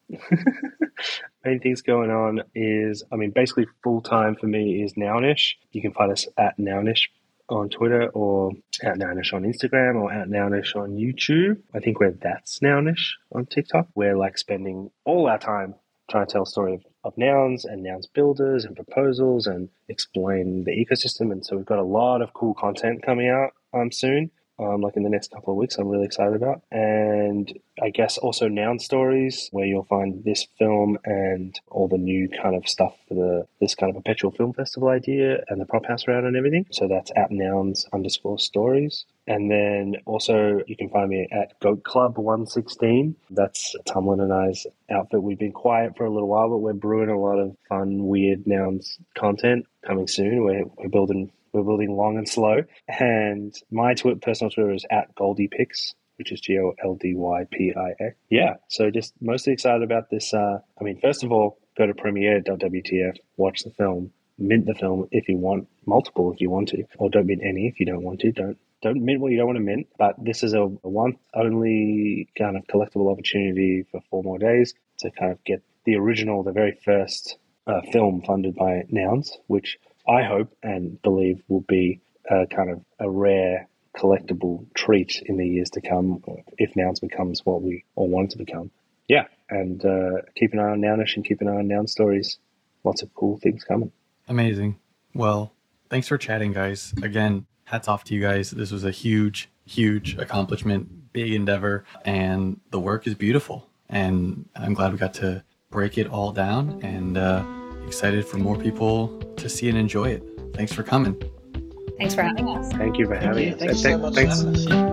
(laughs) Main things going on is, I mean, basically full time for me is Nounish. You can find us at Nounish on Twitter or at Nounish on Instagram or at Nounish on YouTube. I think we're That's Nounish on TikTok. We're like spending all our time trying to tell a story of of nouns and nouns builders and proposals and explain the ecosystem. And so we've got a lot of cool content coming out um, soon um, like in the next couple of weeks. I'm really excited about, and I guess also noun stories where you'll find this film and all the new kind of stuff for the this kind of perpetual film festival idea and the prop house round and everything. So that's at nouns underscore stories. And then also you can find me at Goat Club 116. That's Tumlin and I's outfit. We've been quiet for a little while, but we're brewing a lot of fun, weird nouns content coming soon. We're, we're building we're building long and slow. And my tw- personal Twitter is at GoldyPix, which is G O L D Y P I X. Yeah, so just mostly excited about this. Uh, I mean, first of all, go to premiere.wtf, watch the film, mint the film if you want, multiple if you want to, or don't mint any if you don't want to. Don't don't mint what you don't want to mint. But this is a, one only kind of collectible opportunity for four more days to kind of get the original, the very first uh, film funded by Nouns, which I hope and believe will be a kind of a rare collectible treat in the years to come if Nouns becomes what we all want it to become. Yeah, and uh, keep an eye on Nounish and keep an eye on Noun stories. Lots of cool things coming. Amazing. Well, thanks for chatting, guys. Again, hats off to you guys. This was a huge, huge accomplishment, big endeavor, and the work is beautiful. And I'm glad we got to break it all down and uh, excited for more people to see and enjoy it. Thanks for coming. Thanks for having us. Thank you for Thank having you. us. Thanks so much thanks, for having us.